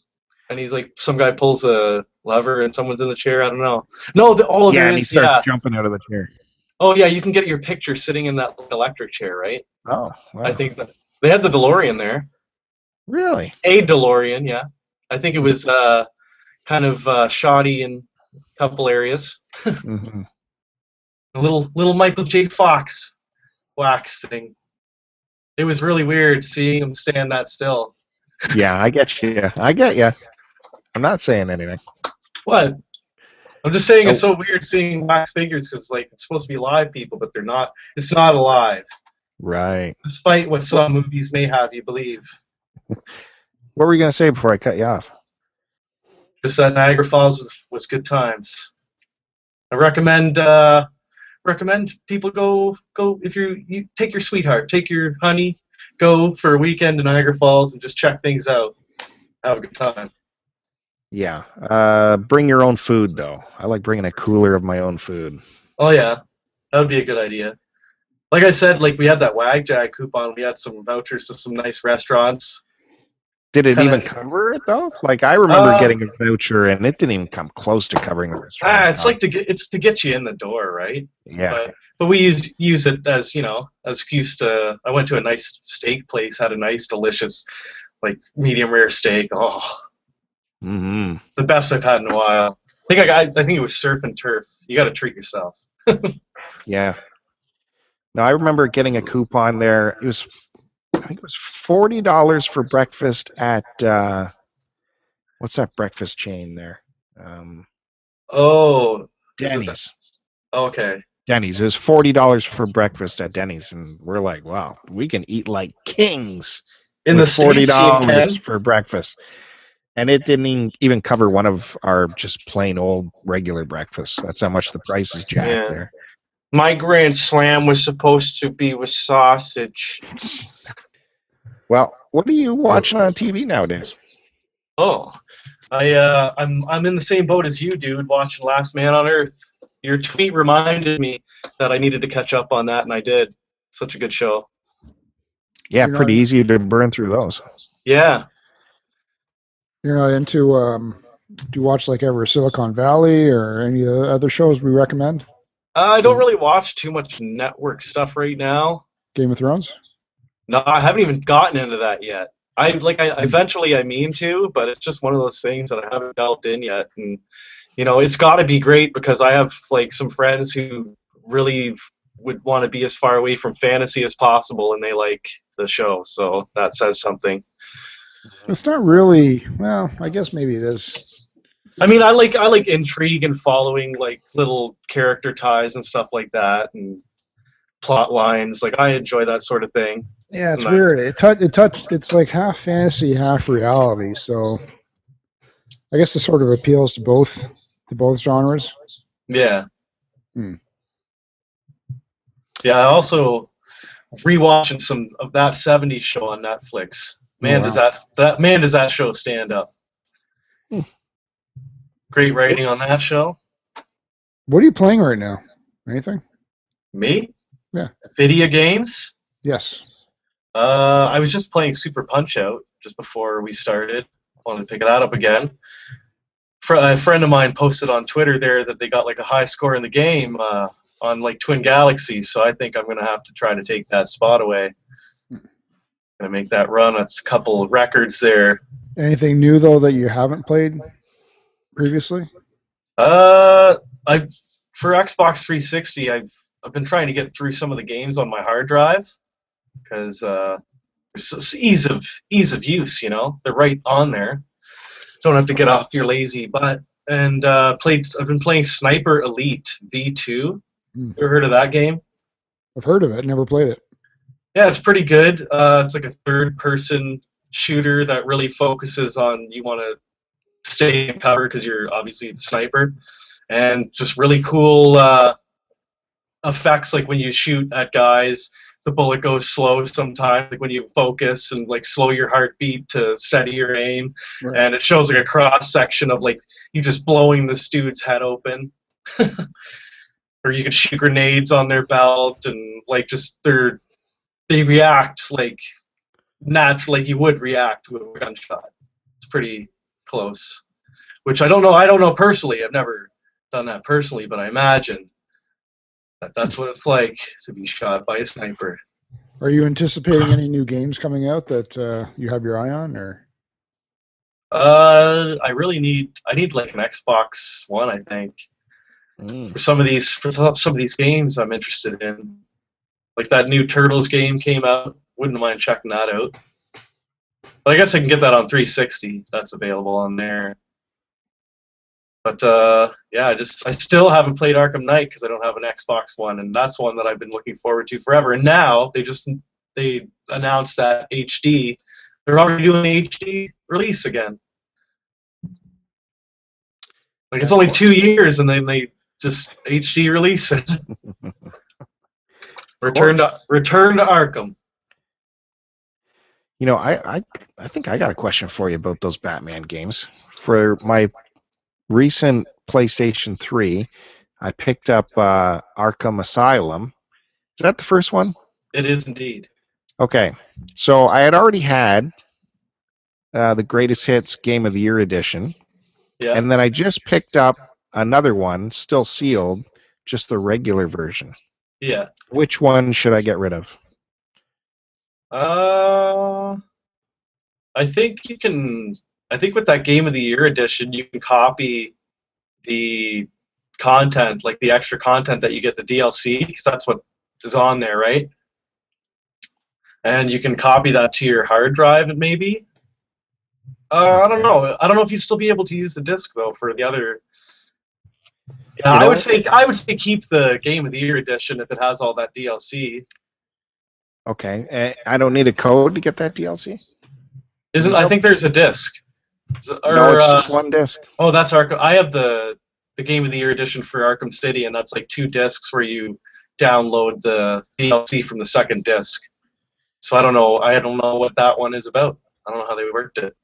and he's like some guy pulls a lever and someone's in the chair. I don't know. No, the, oh, yeah, and he is- starts yeah. jumping out of the chair. Oh yeah, you can get your picture sitting in that electric chair, right? Oh, wow. I think that they had the DeLorean there. really. A DeLorean, yeah. I think it was uh, kind of uh, shoddy in a couple areas. hmm A little little Michael J. Fox wax thing. It was really weird seeing him stand that still. Yeah, I get you. I get you. I'm not saying anything. What? I'm just saying it's Oh. so weird seeing wax figures because like it's supposed to be live people, but they're not. It's not alive, Right. despite what some movies may have you believe. What were you gonna say before I cut you off? Just that Niagara Falls was was good times. I recommend uh, recommend people go go if you you take your sweetheart, take your honey, go for a weekend to Niagara Falls and just check things out. Have a good time. Yeah. Uh, bring your own food though. I like bringing a cooler of my own food. Oh yeah, that would be a good idea. Like I said, like we had that WagJag coupon. We had some vouchers to some nice restaurants. Did it Kinda- even cover it though? Like I remember Uh, getting a voucher and it didn't even come close to covering the restaurant. Ah, it's like to get it's to get you in the door, right? yeah. But, but we use use it as you know as excuse to. I went to a nice steak place, had a nice, delicious, like medium rare steak. Oh, hmm the best I've had in a while. I think I got. I think it was surf and turf. You got to treat yourself. Yeah. Now I remember getting a coupon there. It was, I think it was forty dollars for breakfast at uh, what's that breakfast chain there? Um, Oh, Denny's. okay. Denny's. It was forty dollars for breakfast at Denny's, and we're like, wow, we can eat like kings In the forty dollars for breakfast. And it didn't even- even cover one of our just plain old regular breakfasts. That's how much the price is jacked Yeah. there. My grand slam was supposed to be with sausage. Well, what are you watching on TV nowadays? Oh, I uh, I'm I'm in the same boat as you, dude. Watching Last Man on Earth. Your tweet reminded me that I needed to catch up on that, and I did. Such a good show. Yeah, pretty easy to burn through those. Yeah. You're not into um, do you watch like ever Silicon Valley or any of the other shows we recommend? Uh, I don't really watch too much network stuff right now. Game of Thrones? No, I haven't even gotten into that yet. I like I eventually I mean to, but it's just one of those things that I haven't delved in yet. And you know, it's got to be great because I have like some friends who really would want to be as far away from fantasy as possible, and they like the show. So that says something. It's not really. Well, I guess maybe it is. I mean, I like I like intrigue and following like little character ties and stuff like that, and plot lines. Like I enjoy that sort of thing. Yeah, it's weird. It touch. It touch. It's like half fantasy, half reality. So, I guess it sort of appeals to both to both genres. Yeah. Hmm. Yeah, I also rewatching some of that '70s show on Netflix. Man, Oh, does that that man does that show stand up? Hmm. Great writing on that show. What are you playing right now? Anything? Me? Yeah. Video games? Yes. Uh, I was just playing Super Punch Out just before we started. Wanted to pick that up again. Fr- A friend of mine posted on Twitter there that they got like a high score in the game uh, on like Twin Galaxies, so I think I'm gonna have to try to take that spot away. Gonna make that run. That's a couple records there. Anything new though that you haven't played previously? Uh, I've for Xbox 360, I've I've been trying to get through some of the games on my hard drive because uh, it's ease of ease of use. You know, they're right on there. Don't have to get off your lazy butt. And uh, played. I've been playing Sniper Elite V2. Hmm. Ever heard of that game? I've heard of it. Never played it. Yeah, it's pretty good. Uh, it's like a third-person shooter that really focuses on you want to stay in cover because you're obviously the sniper, and just really cool uh, effects like when you shoot at guys, the bullet goes slow sometimes, like when you focus and like slow your heartbeat to steady your aim, Right. and it shows like a cross section of like you just blowing this dude's head open. or you could shoot grenades on their belt and like just they're they react like naturally you would react to a gunshot. It's pretty close. Which I don't know. I don't know personally. I've never done that personally, but I imagine that that's what it's like to be shot by a sniper. Are you anticipating any new games coming out that uh, you have your eye on, or Uh, I really need. I need like an Xbox One. I think Mm. for some of these for some of these games I'm interested in. Like that new Turtles game came out. Wouldn't mind checking that out. But I guess I can get that on 360. That's available on there. But uh, yeah, I just I still haven't played Arkham Knight because I don't have an Xbox One, and that's one that I've been looking forward to forever. And now they just they announced that HD. They're already doing HD release again. Like it's only two years, and then they just HD release it. return to return to Arkham. You know, I, I I think I got a question for you about those Batman games. For my recent PlayStation 3, I picked up uh, Arkham Asylum. Is that the first one? It is indeed. Okay. So I had already had uh, the Greatest Hits Game of the Year edition, Yeah. and then I just picked up another one, still sealed, just the regular version. Yeah. Which one should I get rid of? Uh, I think you can. I think with that Game of the Year edition, you can copy the content, like the extra content that you get the DLC, because that's what is on there, right? And you can copy that to your hard drive, maybe. Uh, I don't know. I don't know if you'd still be able to use the disc though for the other. Yeah, You I would say I would say keep the Game of the Year edition if it has all that DLC. Okay. eh, I don't need a code to get that DLC? Isn't I think there's a disc. Or, no, it's uh, just one disc. oh, that's Arkham. I have the the Game of the Year edition for Arkham City, and that's like two discs where you download the DLC from the second disc. So I don't know. I don't know what that one is about. I don't know how they worked it.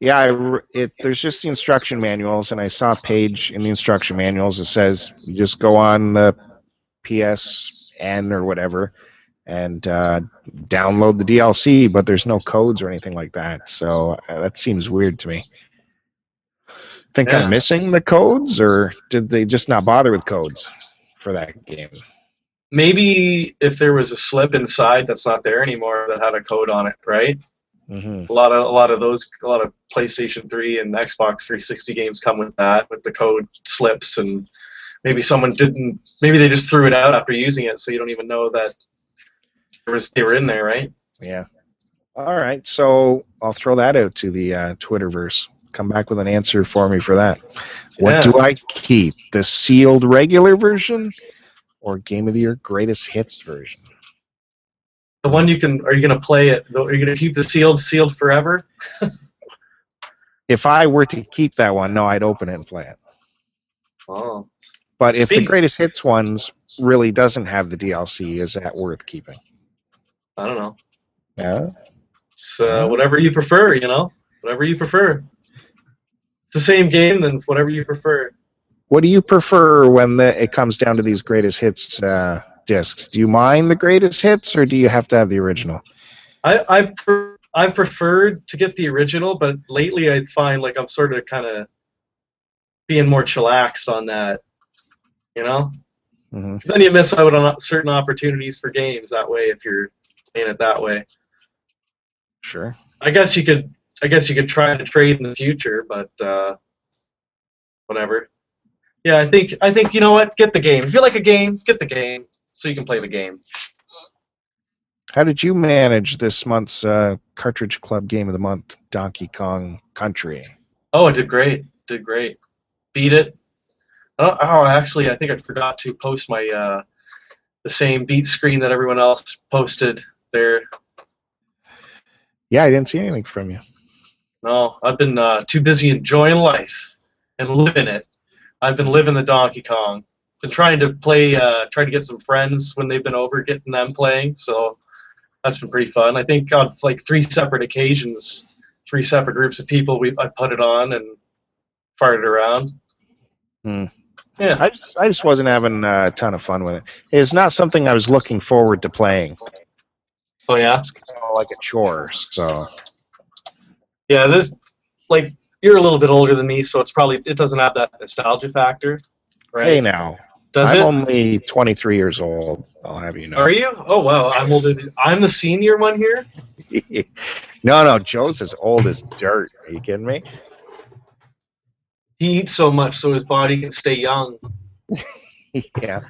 Yeah, I it, there's just the instruction manuals, and I saw a page in the instruction manuals that says you just go on the PSN or whatever and uh, download the DLC, but there's no codes or anything like that. So uh, that seems weird to me. Think Yeah. I'm missing the codes, or did they just not bother with codes for that game? Maybe if there was a slip inside that's not there anymore that had a code on it, right? Hmm A lot of a lot of those a lot of PlayStation 3 and Xbox 360 games come with that with the code slips and maybe someone didn't maybe they just threw it out after using it so you don't even know that there was they were in there, right? Yeah. All right. So I'll throw that out to the uh, Twitterverse. Come back with an answer for me for that. What Yeah. do I keep? The sealed regular version or Game of the Year Greatest Hits version? The one you can are you going to play it? Are you going to keep the sealed sealed forever? If I were to keep that one, no, I'd open it and play it. Oh. But if the Greatest Hits ones really doesn't have the DLC, is that worth keeping? I don't know. Yeah. so uh, whatever you prefer, you know? Whatever you prefer. It's the same game then whatever you prefer. What do you prefer when the, it comes down to these Greatest Hits uh, discs? Do you mind the Greatest Hits, or do you have to have the original? I I've pre- I've preferred to get the original, but lately I find like I'm sort of kind of being more chillaxed on that. You know, hmm 'Cause then you miss out on certain opportunities for games that way if you're playing it that way. Sure. I guess you could I guess you could try to trade in the future, but uh, whatever. Yeah, I think I think you know what? Get the game. If you like a game, get the game so you can play the game. How did you manage this month's uh, Cartridge Club Game of the Month, Donkey Kong Country? Oh, it did great. Did great. Beat it. Oh, oh, actually, I think I forgot to post my uh, the same beat screen that everyone else posted there. Yeah, I didn't see anything from you. No, I've been uh, too busy enjoying life and living it. I've been living the Donkey Kong. Been trying to play, uh, trying to get some friends when they've been over, getting them playing. So that's been pretty fun. I think on like three separate occasions, three separate groups of people, we I put it on and fired it around. Hmm. Yeah. I just, I just wasn't having a ton of fun with it. It's not something I was looking forward to playing. Oh yeah. It's kind of like a chore. So Yeah. This like you're a little bit older than me, so it's probably it doesn't have that nostalgia factor, right? hey, now Does I'm it? only 23 years old. I'll have you know. Are you? Oh wow, I'm older. Than, I'm the senior one here. no, no, Joe's as old as dirt. Are you kidding me? He eats so much so his body can stay young. yeah.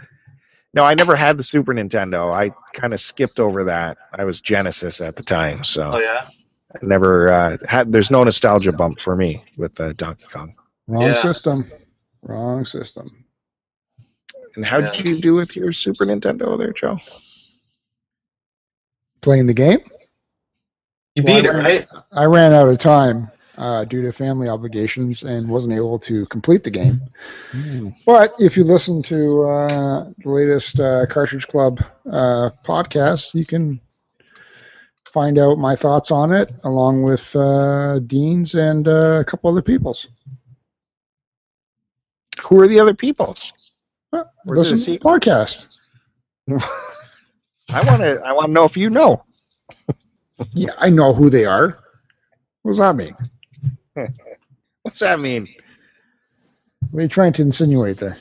No, I never had the Super Nintendo. I kind of skipped over that. I was Genesis at the time, so Oh yeah. I never uh, had. There's no nostalgia bump for me with uh, Donkey Kong. Wrong Yeah. system. Wrong system. And how did you do with your Super Nintendo there, Joe? Playing the game. You Well, beat I it, ran- right? I ran out of time uh, due to family obligations and wasn't able to complete the game. But if you listen to uh, the latest uh, Cartridge Club uh, podcast, you can find out my thoughts on it, along with uh, Dean's and uh, a couple other people's. Who are the other peoples? Or Listen to the podcast. I want to. I want to know if you know. Yeah, I know who they are. What does that mean? What's that mean? What are you trying to insinuate there?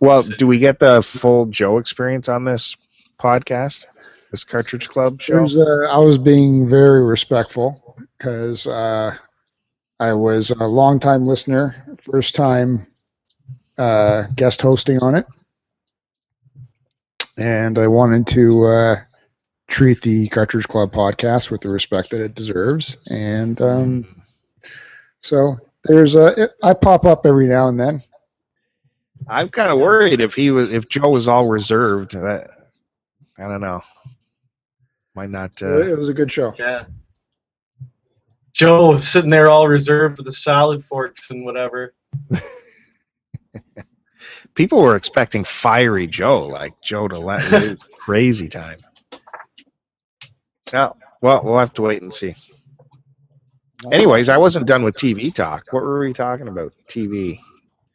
Well, do we get the full Joe experience on this podcast? This Cartridge Club show? Uh, I was being very respectful because uh, I was a long-time listener, first time uh, guest hosting on it, and I wanted to uh, treat the Cartridge Club podcast with the respect that it deserves. And um, so there's a it, I pop up every now and then. I'm kind of worried if he was if Joe was all reserved. That I don't know. Might not. Uh, it was a good show. Yeah. Joe sitting there all reserved with the salad forks and whatever. people were expecting fiery Joe, like Joe to let loose crazy time. No, well, we'll have to wait and see. Anyways, I wasn't done with TV talk. What were we talking about? TV.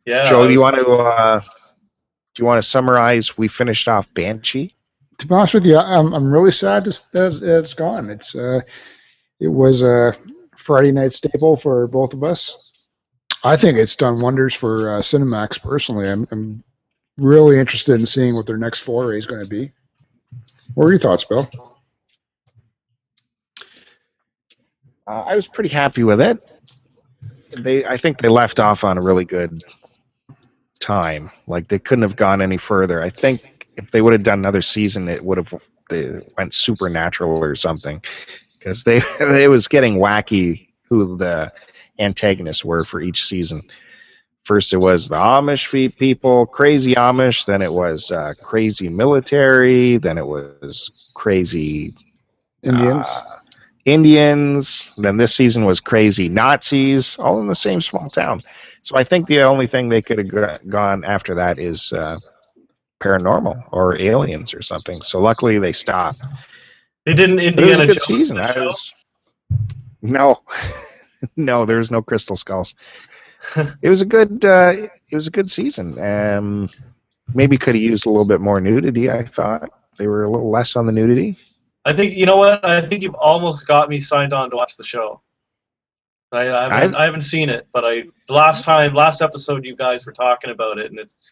Yeah. Joe, I do you want to? Uh, do you want to summarize? We finished off Banshee. to be honest with you, I'm I'm really sad that it's gone. It's uh, it was a Friday night staple for both of us. I think it's done wonders for uh, Cinemax personally. I'm, I'm really interested in seeing what their next foray is going to be. What are your thoughts, Bill? Uh, I was pretty happy with it. They, I think they left off on a really good time. Like they couldn't have gone any further. I think if they would have done another season, it would have they went supernatural or something, because they it was getting wacky who the antagonists were for each season. First, it was the Amish people, crazy Amish. Then it was uh, crazy military. Then it was crazy Indians. uh, Indians. Then this season was crazy Nazis, all in the same small town. So I think the only thing they could have gone after that is uh, paranormal or aliens or something. So luckily they stopped. They didn't But it was a good Jones season. I was, no, no, there's no crystal skulls. it was a good. Uh, it was a good season. Um, maybe could have used a little bit more nudity. I thought they were a little less on the nudity. I think you know what? I think you've almost got me signed on to watch the show. I, I, haven't, I haven't seen it, but I last time, last episode, you guys were talking about it, and it's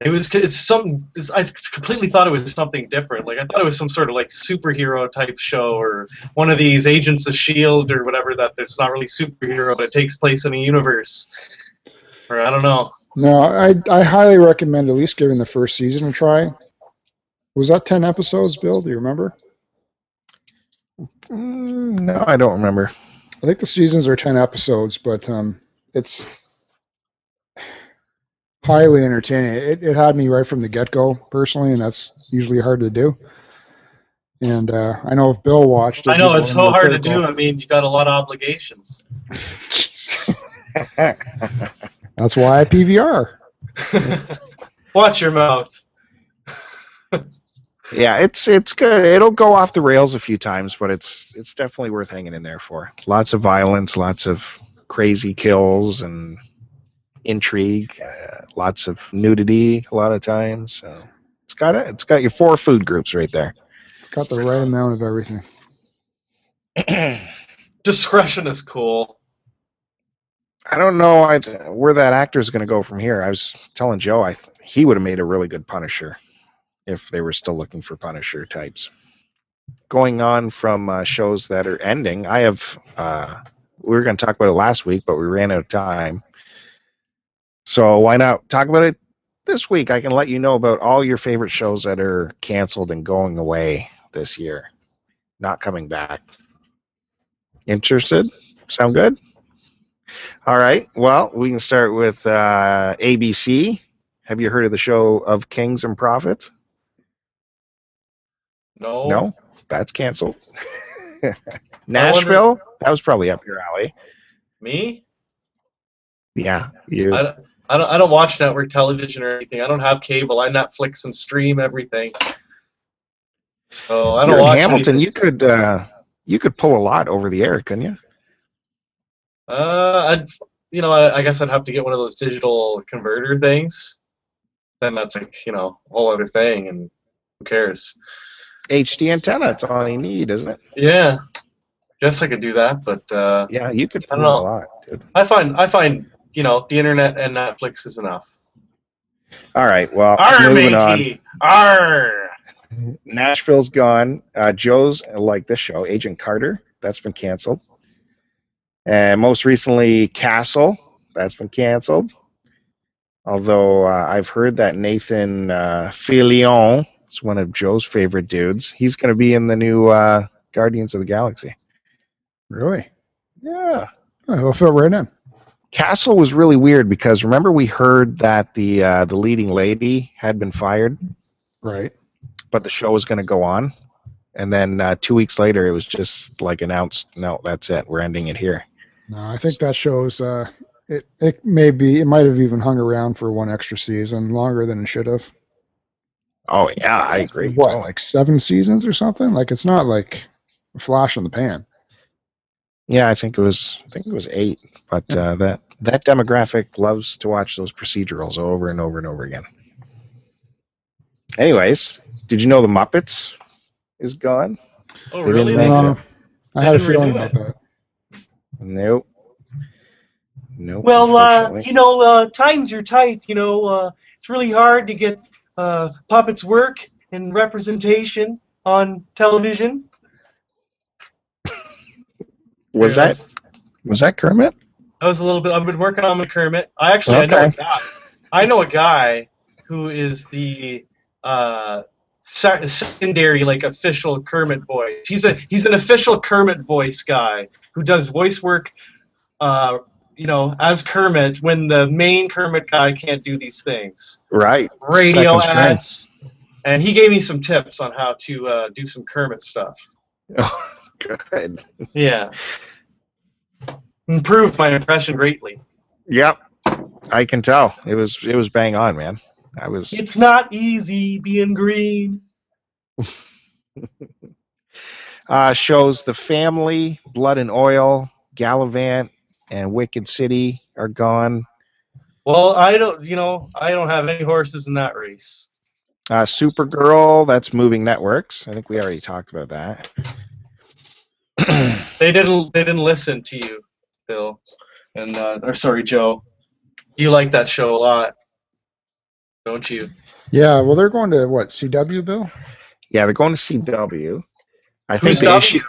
it was it's some it's, I completely thought it was something different. Like I thought it was some sort of like superhero type show or one of these Agents of Shield or whatever that it's not really superhero, but it takes place in a universe. Or I don't know. No, I I highly recommend at least giving the first season a try. Was that ten episodes, Bill? Do you remember? Mm, no, I don't remember. I think the seasons are 10 episodes, but um, it's highly entertaining. It, it had me right from the get go, personally, and that's usually hard to do. And uh, I know if Bill watched it, I know it's so hard to do. I mean, you got a lot of obligations. That's why I PVR. Watch your mouth. Yeah, it's it's good. It'll go off the rails a few times, but it's it's definitely worth hanging in there for. Lots of violence, lots of crazy kills and intrigue, uh, lots of nudity a lot of times. So it's got it. It's got your four food groups right there. It's got the right amount of everything. Discretion is cool. I don't know I, where that actor is going to go from here. I was telling Joe, I he would have made a really good Punisher if they were still looking for Punisher types. Going on from uh, shows that are ending, I have. Uh, we were going to talk about it last week, but we ran out of time. So why not talk about it this week? I can let you know about all your favorite shows that are canceled and going away this year, not coming back. Interested? Sound good? All right. Well, we can start with uh, ABC. Have you heard of the show of Kings and Prophets? No. No, that's canceled. Nashville. That was probably up your alley. Me? Yeah, you. I, I don't. I don't watch network television or anything. I don't have cable. I Netflix and stream everything. So I don't You're in watch Hamilton. anything. You could uh, you could pull a lot over the air, couldn't you? Uh, I'd, you know, I, I guess I'd have to get one of those digital converter things. Then that's like, you know, a whole other thing, and who cares? HD antenna. That's all you need, isn't it? Yeah, guess I could do that, but uh, Yeah, you could I don't a know. lot, dude. I find I find you know the internet and Netflix is enough. All right. Well, Arr, moving on. matey! Arr! Nashville's gone. Uh, Joe's like this show, Agent Carter. That's been canceled. And most recently, Castle. That's been canceled. Although uh, I've heard that Nathan uh, Fillion is one of Joe's favorite dudes. He's going to be in the new uh, Guardians of the Galaxy. Really? Yeah. He'll fit right in. Castle was really weird because remember we heard that the uh, the leading lady had been fired, Right. but the show was going to go on, and then uh, two weeks later it was just like announced, no, that's it, we're ending it here. No, I think that shows. Uh, it it may be. It might have even hung around for one extra season, longer than it should have. Oh yeah, I agree. What, like seven seasons or something? Like it's not like a flash in the pan. Yeah, I think it was. I think it was eight. But uh, that that demographic loves to watch those procedurals over and over and over again. Anyways, did you know the Muppets is gone? Oh, They really? didn't make They- Um, I had a didn't feeling renew about it. that. Nope. Nope. Well, uh, unfortunately. you know, uh, times are tight. You know, uh, it's really hard to get uh, puppets work and representation on television. was Yeah, that was that Kermit? I was a little bit. I've been working on McCormick. I actually I know a Okay. guy. I know a guy who is the uh, secondary, like official Kermit voice. He's a he's an official Kermit voice guy who does voice work. Uh, you know, as Kermit when the main Kermit guy can't do these things. Right. Radio Second ads. And he gave me some tips on how to uh, do some Kermit stuff. Oh, good. Yeah. Improved my impression greatly. Yep. I can tell. It was it was bang on, man. I was It's not easy being green. uh shows the family, Blood and Oil, Galavant, and Wicked City are gone. Well, I don't, you know, I don't have any horses in that race. Uh Supergirl, that's moving networks. I think we already talked about that. They didn't, they didn't listen to you, Bill, and uh, or sorry, Joe. You like that show a lot, don't you? Yeah. Well, they're going to what? CW, Bill? yeah, they're going to CW. I think Who's the W? issue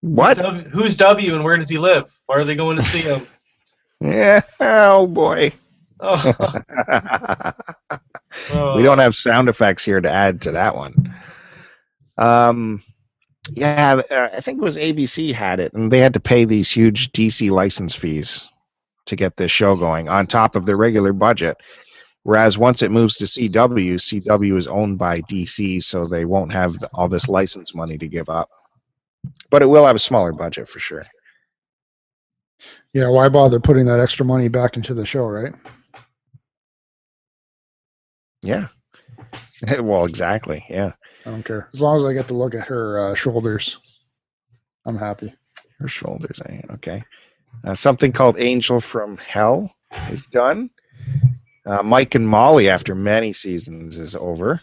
What? W- who's W and where does he live? Why are they going to see him? Yeah. Oh boy. Oh, we don't have sound effects here to add to that one. Um, yeah, uh, I think it was ABC had it, and they had to pay these huge DC license fees to get this show going on top of their regular budget. Whereas once it moves to CW, CW is owned by DC, so they won't have all this license money to give up. But it will have a smaller budget for sure. Yeah. Why bother putting that extra money back into the show, right? Yeah. well, exactly. Yeah. I don't care as long as I get to look at her uh, shoulders. I'm happy. Her shoulders. eh, Okay. Uh, something called Angel from Hell is done. Uh, Mike and Molly, after many seasons, is over.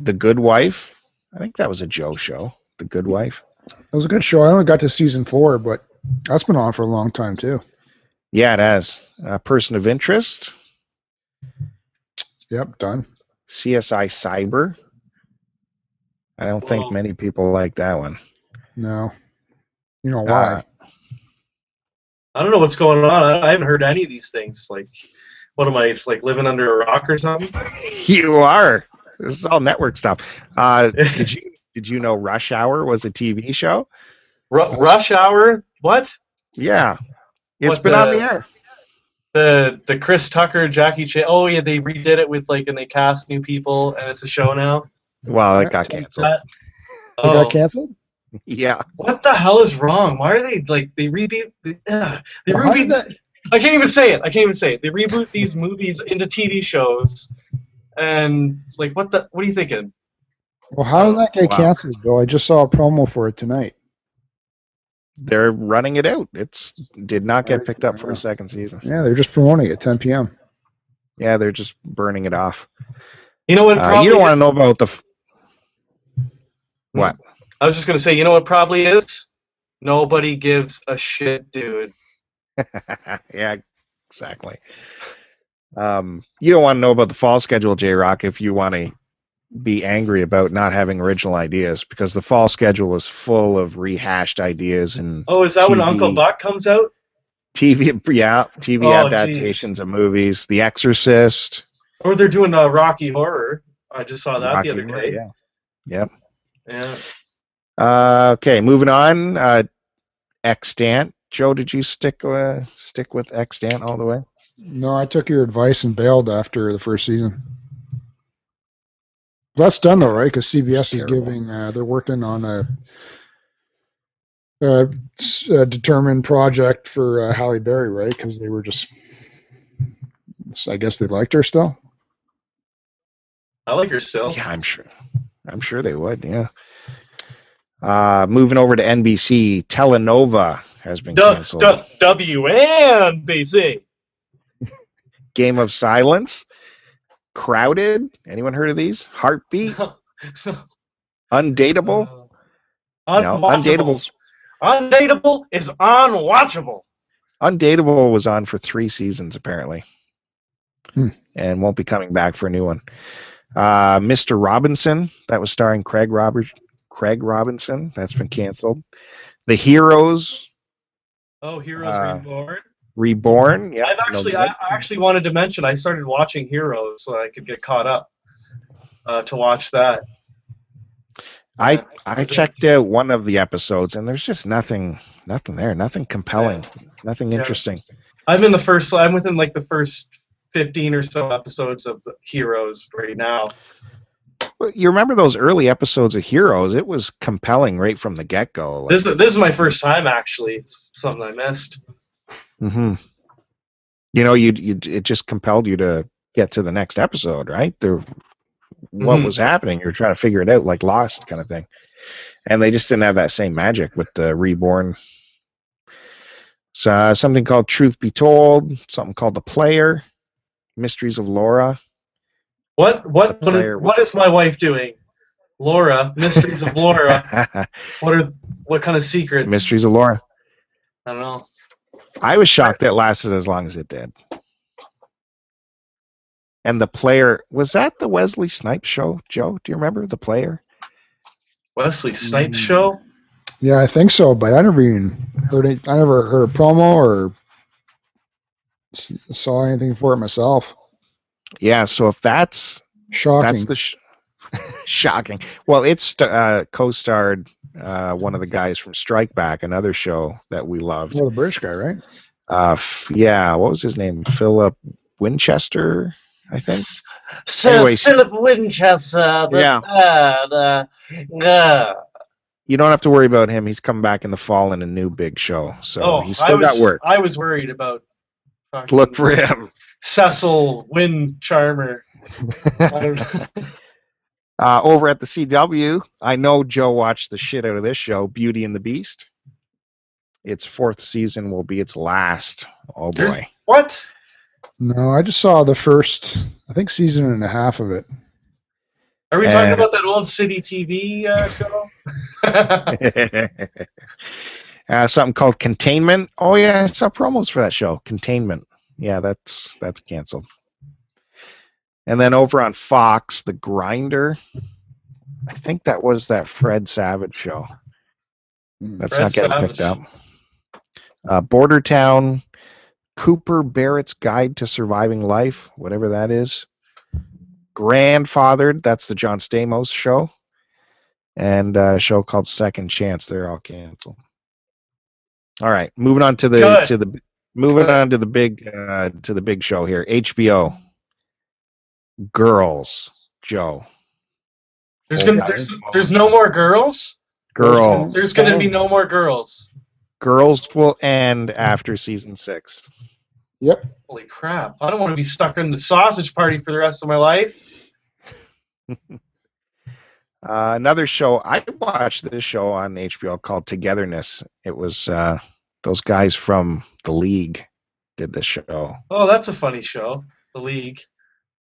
The Good Wife. I think that was a Joe show. The Good Wife. It was a good show. I only got to season four, but that's been on for a long time too. Yeah, it has. Uh, Person of Interest. Yep, done. CSI Cyber. I don't think many people like that one. No, you know why? Uh, I don't know what's going on. I, I haven't heard any of these things. Like, what am I like living under a rock or something? you are. This is all network stuff. Uh, did you did you know Rush Hour was a TV show? Ru- Rush Hour? What? Yeah, it's What been on the- the air. The the Chris Tucker Jackie Chan? Oh yeah, they redid it with like, and they cast new people, and it's a show now. Wow, it got canceled. That- oh, got canceled. Yeah, what the hell is wrong? Why are they like they reboot? Uh, they Well, reboot that- I can't even say it. I can't even say it. They reboot these movies into TV shows, and like, what the? What are you thinking? Well, how did that get Wow. canceled, Bill? I just saw a promo for it tonight. They're running it out. It's did not get picked up for a second season. Yeah, they're just promoting it 10 p.m. Yeah, they're just burning it off. You know what? Uh, you don't want to know about the f- what? I was just gonna say. You know what? Probably is. Nobody gives a shit, dude. yeah, exactly. Um, you don't want to know about the fall schedule, J Rock, if you want to be angry about not having original ideas, because the fall schedule is full of rehashed ideas and Oh, is that when Uncle Buck comes out? TV, yeah, TV Oh, adaptations of movies. The Exorcist. Or they're doing uh, Rocky Horror. I just saw that the Rocky other Horror, day. Yeah. Yeah. Uh, okay, moving on. Uh, extant. Joe, did you stick uh, stick with extant all the way? No, I took your advice and bailed after the first season. That's done though, right? Because CBS is giving, uh, they're working on a determined project for uh, Halle Berry, right? Because they were just, I guess they liked her still. I like her still. Yeah, I'm sure. I'm sure they would. Yeah. Uh, moving over to NBC, Telenovela has been Du- canceled. du- WNBC. Game of Silence, Crowded. Anyone heard of these? Heartbeat, Undateable. No, Unwatchable. Undateable is unwatchable. Undateable was on for three seasons apparently, Hmm. and won't be coming back for a new one. Uh, Mr. Robinson, that was starring Craig Robert, Craig Robinson. That's been canceled. The Heroes Oh, Heroes Uh, Reborn. Reborn. Yeah, I've actually, good. I I actually wanted to mention I started watching Heroes so I could get caught up uh, to watch that. I I checked out one of the episodes, and there's just nothing, nothing there, nothing compelling, nothing Yeah. interesting. I'm in the first. I'm within like the first fifteen or so episodes of the Heroes right now. You remember those early episodes of Heroes? It was compelling right from the get go. This is this is my first time actually. It's something I missed. Hmm You know, you you it just compelled you to get to the next episode, right? There, what Mhm. was happening? You're trying to figure it out, like Lost kind of thing. And they just didn't have that same magic with the Reborn. So uh, something called Truth Be Told, something called The Player, Mysteries of Laura. What what what is, what is my wife doing? Laura, Mysteries of Laura. What are what kind of secrets? Mysteries of Laura. I don't know. I was shocked that lasted as long as it did. And the player was that the Wesley Snipes show, Joe? Do you remember the player? Wesley Snipes Mm. show. Yeah, I think so, but I never even heard it. I never heard a promo or saw anything for it myself. Yeah, so if that's Shocking. that's the sh- shocking. Well, it's uh, co-starred uh, one of the guys from Strike Back, another show that we loved. well, the British guy, right? Uh, f- yeah, what was his name? Philip Winchester, I think. Sir Anyways. Philip Winchester. The Yeah. third, uh, uh, You don't have to worry about him. He's come back in the fall in a new big show, so oh, he's still was, got work. I was worried about. Look for him. Cecil Wind Charmer. I don't know. Uh, over at the CW, I know Joe watched the shit out of this show, Beauty and the Beast. Its fourth season will be its last. Oh There's- boy. What? No, I just saw the first, I think, season and a half of it. Are we talking Uh, about that old city TV uh, show? uh, something called Containment. Oh yeah, I saw promos for that show. Containment. Yeah, that's that's canceled. And then over on Fox, The Grinder. I think that was that Fred Savage show. Hmm. That's Fred not getting Savage. picked up. Uh, Bordertown, Cooper Barrett's Guide to Surviving Life, whatever that is. Grandfathered, that's the John Stamos show. And uh, a show called Second Chance. They're all canceled. All right, moving on to the Good. to the moving Good. on to the big uh, to the big show here. HBO. Girls, Joe. There's gonna there's, there's no more girls. Girls. There's gonna be no more girls. Girls will end after season six. Yep. Holy crap! I don't want to be stuck in the sausage party for the rest of my life. Uh, another show I watched this show on HBO called Togetherness. It was uh, those guys from the League did this show. Oh, that's a funny show. The League.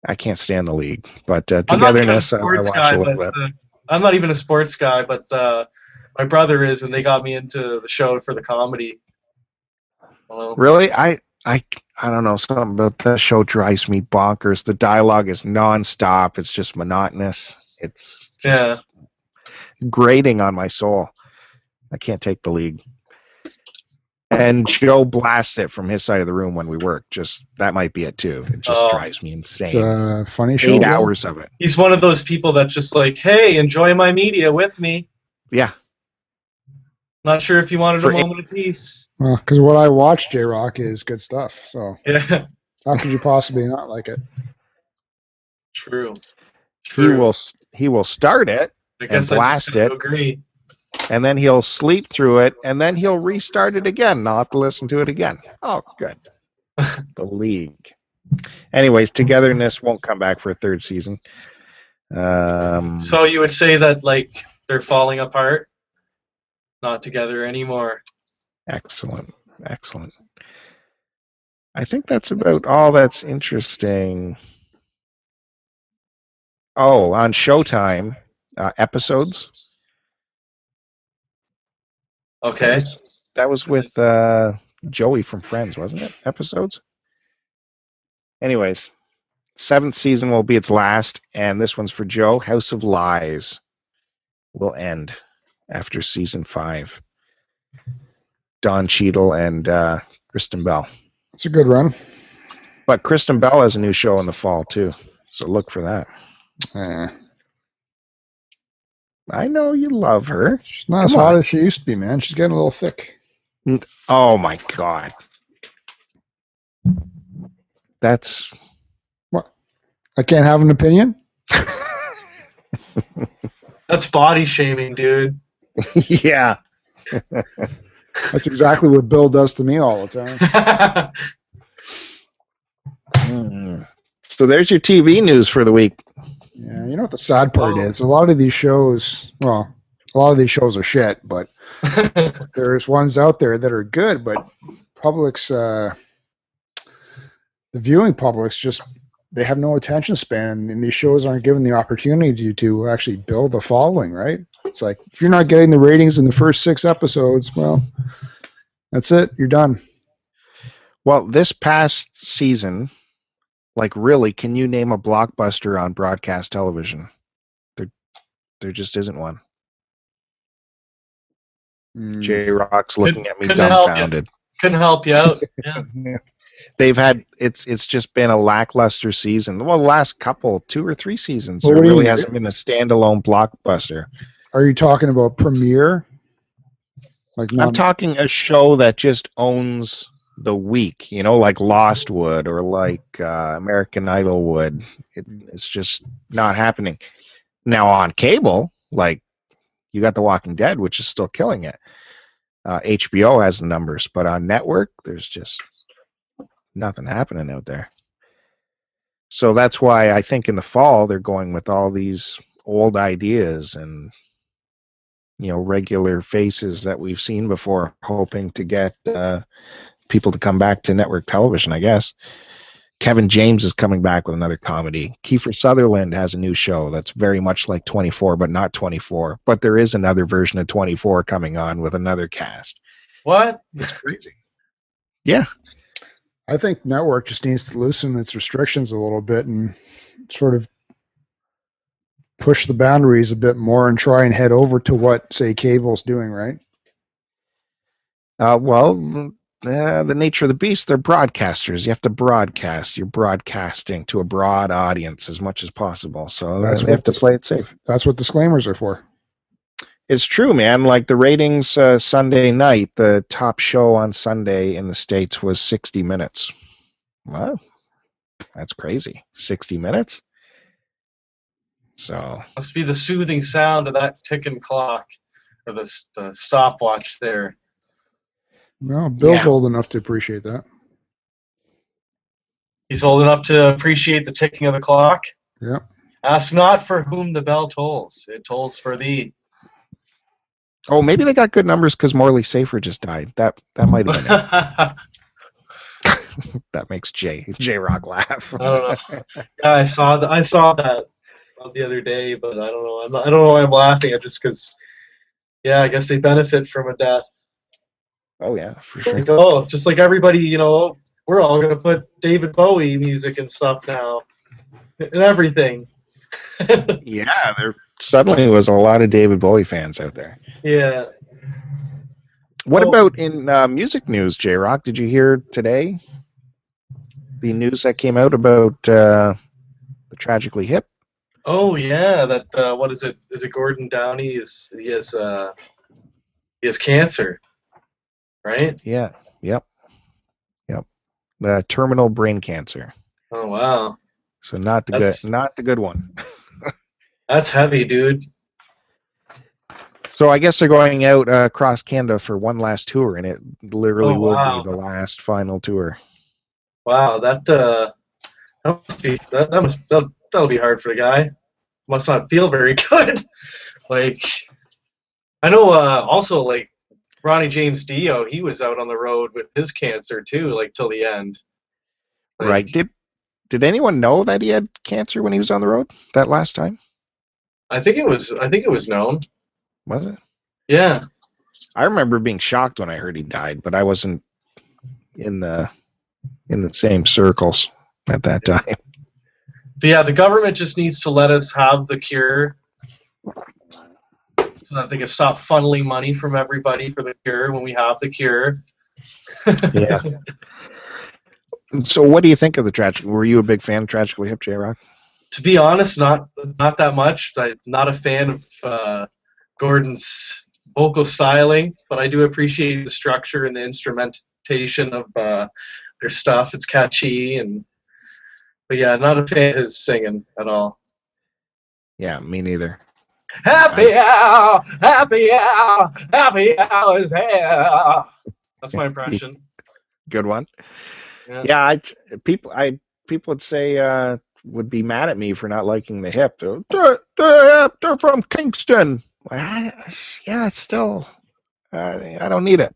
I can't stand the League, but uh, I'm not even a Togetherness sports guy, but, uh, I'm not even a sports guy, but uh, my brother is, and they got me into the show for the comedy. Hello. Really, I I I don't know something about that show drives me bonkers. The dialogue is nonstop. It's just monotonous. It's just Yeah. grating on my soul. I can't take the league. And Joe blasts it from his side of the room when we work. Just that might be it too. It just Oh. drives me It's insane. a funny show. Eight hours of it. He's one of those people that just like, hey, enjoy my media with me. Yeah. Not sure if you wanted For a eight- moment of peace. Well, because what I watch, J Rock, is good stuff. So Yeah. how could you possibly not like it? True. He True. will s- he will start it I guess I blast just it. Agree. And then he'll sleep through it and then he'll restart it again. And I'll have to listen to it again. Oh, good. the league. Anyways, togetherness won't come back for a third season. Um, So you would say that like they're falling apart, not together anymore. excellent, excellent. I think that's about all that's interesting. Oh, on Showtime, uh, episodes. Okay. That was, that was with uh, Joey from Friends, wasn't it? Episodes. Anyways, seventh season will be its last, and this one's for Joe. House of Lies will end after season five. Don Cheadle and uh, Kristen Bell, It's a good run. but Kristen Bell has a new show in the fall too, so look for that. Eh, I know you love her. she's not as Come hot on. as she used to be, man. She's getting a little thick. Oh my god, that's what I can't have an opinion. That's body shaming, dude. yeah. That's exactly what Bill does to me all the time. Mm. So there's your TV news for the week. Yeah, you know what the sad part Oh. is? A lot of these shows, well, a lot of these shows are shit, but there's ones out there that are good, but public's uh the viewing public's just they have no attention span and these shows aren't given the opportunity to actually build a following, right? It's like if you're not getting the ratings in the first six episodes, well, that's it. You're done. Well, this past season, like really, can you name a blockbuster on broadcast television? There, there just isn't one. Mm, J Rock's looking at me couldn't help ya. dumbfounded. Couldn't help you out. Yeah. They've had it's it's just been a lackluster season. Well, the last couple, two or three seasons, Well, there what you really hasn't been a standalone blockbuster. Are you talking about Premiere? Like I'm talking a show that just owns the week, you know, like Lost would or like uh, American Idol would. It, it's just not happening. Now on cable, like you got The Walking Dead, which is still killing it. Uh, HBO has the numbers, but on network, there's just nothing happening out there. So that's why I think in the fall they're going with all these old ideas and you know regular faces that we've seen before, hoping to get uh, people to come back to network television. I guess Kevin James is coming back with another comedy. Kiefer Sutherland has a new show that's very much like 24, but not 24. But there is another version of 24 coming on with another cast. What? It's crazy. Yeah, I think network just needs to loosen its restrictions a little bit and sort of push the boundaries a bit more and try and head over to what say cable's doing, right? Uh, well, uh, the nature of the beast, they're broadcasters. You have to broadcast. You're broadcasting to a broad audience as much as possible. So That's that's we what have to play it safe. That's what disclaimers are for. It's true, man. Like the ratings uh, Sunday night, the top show on Sunday in the States was 60 minutes. Wow. That's crazy. 60 minutes? So, Must be the soothing sound of that ticking clock or the, the stopwatch there. Well, Bill's Yeah. old enough to appreciate that. He's old enough to appreciate the ticking of the clock. Yeah. Ask not for whom the bell tolls; it tolls for thee. oh, maybe they got good numbers because Morley Safer just died. That that might have been it. That makes J J Rock laugh. I don't know. Yeah, I saw that. I saw that the other day, but I don't know. I'm not, I don't know why I'm laughing. At just because. Yeah, I guess they benefit from a death. Oh yeah, for sure. Like, oh, just like everybody, you know, we're all gonna put David Bowie music and stuff now, and everything. Yeah, there suddenly was a lot of David Bowie fans out there. yeah. What Oh. about in uh, music news, J Rock? Did you hear today the news that came out about uh, the tragically hip? Oh yeah, that uh, what is it? Is it Gordon Downie? Is he has uh, he has cancer, right? Yeah. Yep. Yep. The terminal brain cancer. Oh wow, So not the That's- good, not the good one. that's heavy, dude. So I guess they're going out uh, across Canada for one last tour, and it literally Oh, will wow. be the last final tour. Wow, that uh, that must be that, that must that, that'll be hard for the guy. Must not feel very good. like, I know. Uh, also, like Ronnie James Dio, he was out on the road with his cancer too, like till the end. Like, right? Did Did anyone know that he had cancer when he was on the road that last time? I think it was. I think it was known. Was it? Yeah. I remember being shocked when I heard he died, but I wasn't in the in the same circles at that time. But yeah, the government just needs to let us have the cure so that they can stop funneling money from everybody for the cure when we have the cure. Yeah. So, what do you think of the tragic? Were you a big fan of Tragically Hip, J Rock? to be honest, not not that much. I'm not a fan of uh, Gordon's vocal styling, but I do appreciate the structure and the instrumentation of uh, their stuff. It's catchy and but yeah, not a fan of his singing at all. Yeah, me neither. Happy hour, happy hour, happy hour is here. That's my impression. Good one. Yeah. Yeah, I people I people would say uh would be mad at me for not liking the hip. They're, they're, they're, they're from Kingston. I, yeah, it's still I I don't need it.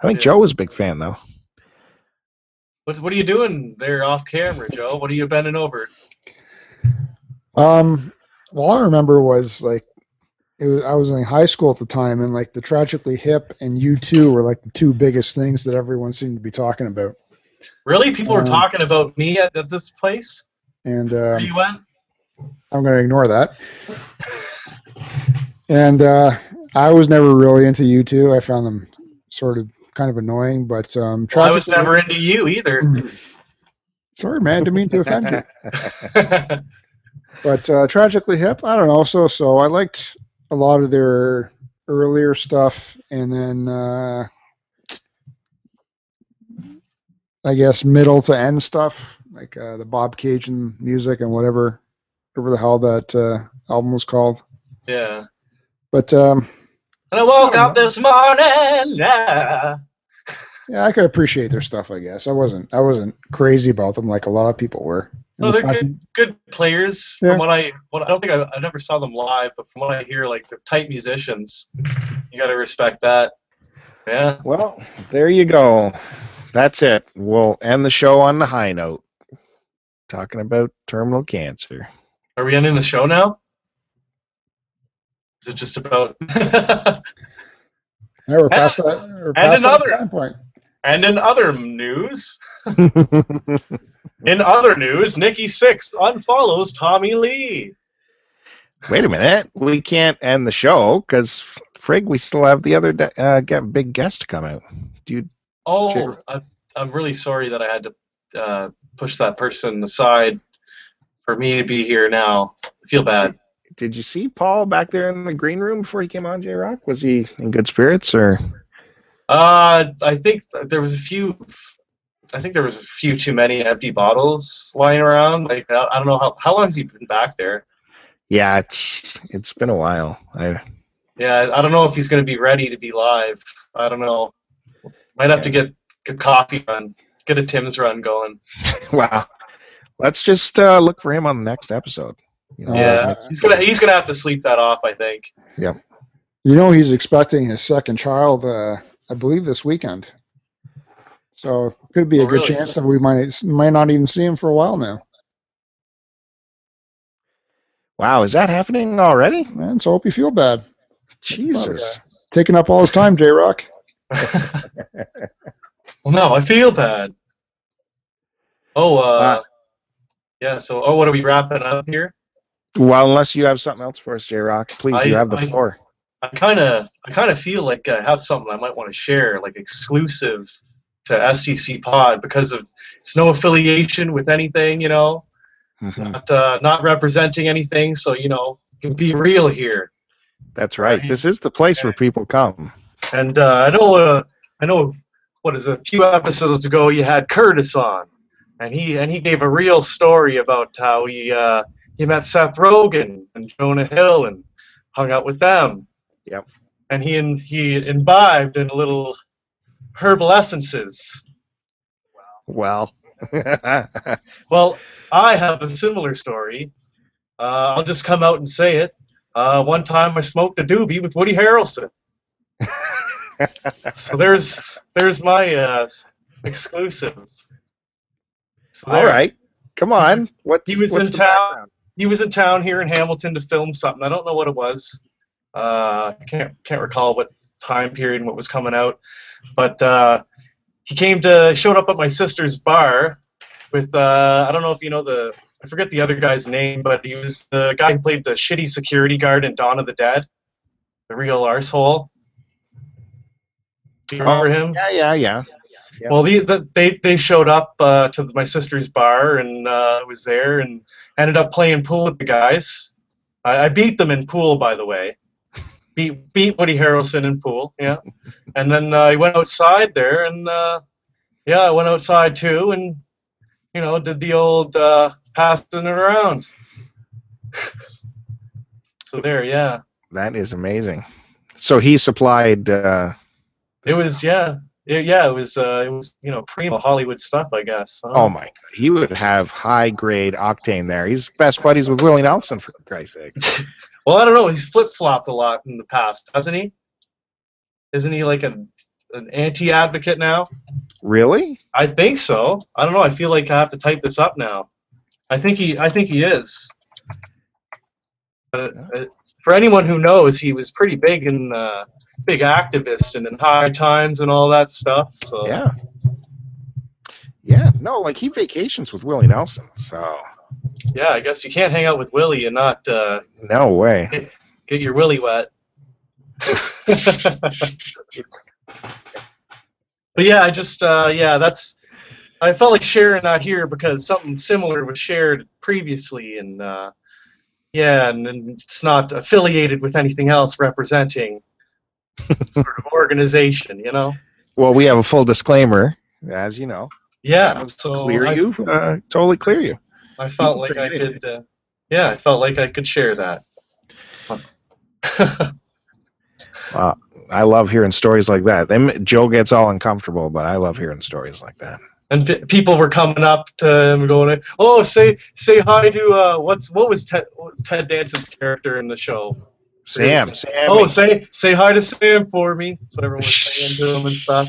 I think Yeah. Joe was a big fan though. What what are you doing there off camera, Joe? What are you bending over? Um, all I remember was like, it was, I was in high school at the time, and like the Tragically Hip and U2 were like the two biggest things that everyone seemed to be talking about. Really? People were Um, talking about me at, at this place? And Where um, you went? I'm going to ignore that. and uh, I was never really into U2. I found them sort of kind of annoying, but um, Well, I was never into you either. Sorry, man, didn't mean to offend you. But uh, tragically hip, I don't know. So so I liked a lot of their earlier stuff, and then uh, I guess middle to end stuff, like uh, the Bobcaygeon music and whatever, whatever the hell that uh, album was called. yeah. But um, And I woke up this morning. Yeah. yeah, I could appreciate their stuff. I guess I wasn't I wasn't crazy about them like a lot of people were. And No, they're good, good players. Yeah. From what I, what I don't think I, I never saw them live, but from what I hear, like they're tight musicians. You got to respect that. Yeah. Well, there you go. That's it. We'll end the show on the high note. Talking about terminal cancer. Are we ending the show now? Is it just about? Yeah, we're past that. We're past that another- time point. and in other news, in other news, Nikki Sixx unfollows Tommy Lee. Wait a minute. We can't end the show because frig, we still have the other uh, get big guest to come out. Do you? Oh. I, I'm really sorry that I had to uh, push that person aside for me to be here now. I feel bad. Did you see Paul back there in the green room before he came on J Rock? Was he in good spirits or? Uh, I think there was a few. I think there was a few too many empty bottles lying around. Like I I don't know how how long's he been back there. Yeah, it's it's been a while. I Yeah, I don't know if he's going to be ready to be live. I don't know. Might have to get a coffee run, get a Tim's run going. wow. Let's just uh, look for him on the next episode. You know, Yeah, he's gonna he's gonna have to sleep that off. I think. You know, he's expecting his second child, uh, I believe, this weekend. So could be a Oh, good really? chance that we might might not even see him for a while now. Wow, is that happening already? Man, so I hope you feel bad. Jesus. Taking up all his time, J Rock. well, no, I feel bad. Oh, uh, yeah. So, oh, what are we wrapping up here? Well, unless you have something else for us, J Rock, please, you have the I- floor. I kind of, I kind of feel like I have something I might want to share, like exclusive to STC Pod, because of it's no affiliation with anything, you know, Mhm. not uh, not representing anything. So, you know, can be real here. That's right. Right. This is the place where people come. And uh, I know, uh, I know, what is it, a few episodes ago you had Curtis on, and he and he gave a real story about how he uh, he met Seth Rogen and Jonah Hill and hung out with them. Yep. And he and he imbibed in a little herbal essences. Well, Well, I have a similar story. Uh, I'll just come out and say it. Uh, one time I smoked a doobie with Woody Harrelson. so there's there's my uh, exclusive. So all there. right. Come on. What? He was what's in the town. background? He was in town here in Hamilton to film something. I don't know what it was. Uh, I can't can't recall what time period and what was coming out. But uh, he came to showed up at my sister's bar with uh, I don't know if you know the I forget the other guy's name, but he was the guy who played the shitty security guard in Dawn of the Dead, the real arsehole. Do you remember him? Yeah, yeah, yeah. Yeah. Well, the, the, they they showed up uh, to my sister's bar and uh, was there and ended up playing pool with the guys. I, I beat them in pool, by the way. Beat beat Woody Harrelson in pool, yeah. And then uh, I went outside there and uh, yeah, I went outside too and you know did the old uh, passing it around. so there, yeah. That is amazing. So he supplied. Uh, It was yeah. It- yeah, it was uh, it was you know primo Hollywood stuff, I guess. huh? oh my god, he would have high grade octane there. He's best buddies with Willie Nelson for Christ's sake. Well, I don't know. He's flip flopped a lot in the past, hasn't he? Isn't he like an an anti advocate now? Really? I think so. I don't know. I feel like I have to type this up now. I think he. I think he is. Uh, uh, for anyone who knows, he was pretty big and uh, big activist and in high times and all that stuff. So Yeah. Yeah. No, like he vacations with Willie Nelson. So yeah, I guess you can't hang out with Willie and not uh, no way. get your willy wet. but yeah, I just uh, yeah, that's I felt like sharing that here because something similar was shared previously, and uh, yeah, and, and it's not affiliated with anything else representing sort of organization, you know. Well, we have a full disclaimer, as you know. Yeah, so clear I, you. Uh, totally clear you. I felt like I could. Uh, yeah, I felt like I could share that. I love hearing stories like that. Them Joe gets all uncomfortable, but I love hearing stories like that. and p- people were coming up to him going, "Oh, say say hi to uh, what's what was Ted Ted Danson's character in the show? Sam, Sam. Oh, say say hi to Sam for me." That's what everyone was saying to him and stuff.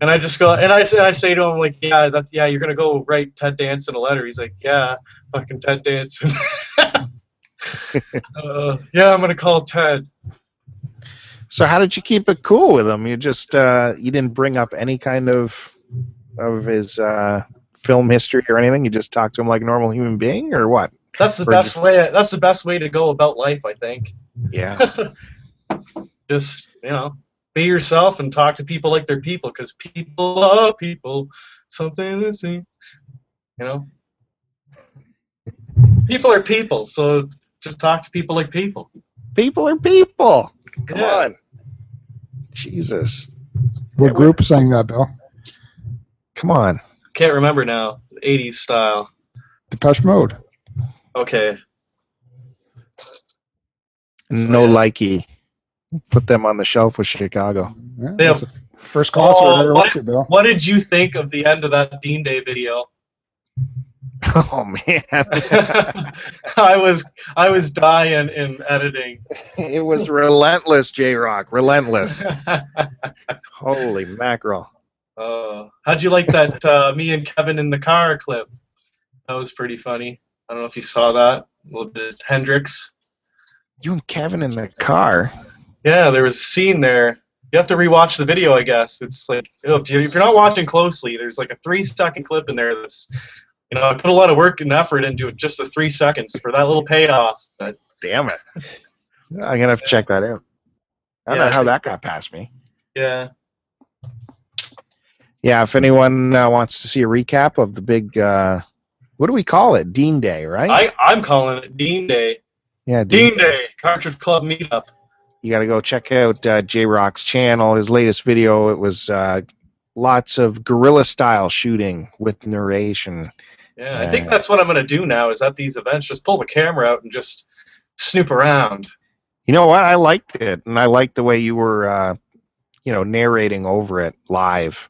And I just go and I, and I say to him like, "Yeah, that, yeah, you're gonna go write Ted Danson a letter." He's like, "Yeah, fucking Ted Danson." uh, yeah, I'm gonna call Ted. So how did you keep it cool with him? You just uh, you didn't bring up any kind of of his uh, film history or anything. You just talked to him like a normal human being, or what? That's the Or best way. That's the best way to go about life, I think. Yeah. just you know be yourself and talk to people like they're people because people are people something to see you know people are people so just talk to people like people people are people. Come Yeah. on. Jesus. What group sang that, Bill? Come on. can't remember now 80s style Depeche Mode. okay No yeah. likey. Put them on the shelf with Chicago. Yeah, They that's have- the first concert Oh, I ever what? went to, Bill. what did you think of the end of that dean day video Oh man. i was i was dying in editing it was relentless, J Rock. Relentless. Holy mackerel. Uh, how'd you like that uh, me and Kevin in the car clip? That was pretty funny. I don't know if you saw that. A little bit of Hendrix. You and Kevin in the car. Yeah, there was a scene there. You have to rewatch the video, I guess. It's like if you- if you're not watching closely, there's like a three second clip in there that's, you know, I put a lot of work and effort into it, just the three seconds for that little payoff. But Damn it. I'm gonna have to check that out. I don't Yeah, know how that got past me. yeah, Yeah, if anyone uh, wants to see a recap of the big, uh, what do we call it? Dean Day, right? I I'm calling it Dean Day. yeah, Dean Day Cartridge Club meetup. You got to go check out uh, J Rock's channel. His latest video, it was uh, lots of guerrilla style shooting with narration. Yeah, I think that's what I'm gonna do now. Is at these events, just pull the camera out and just snoop around. You know what? I liked it, and I liked the way you were, uh, you know, narrating over it live.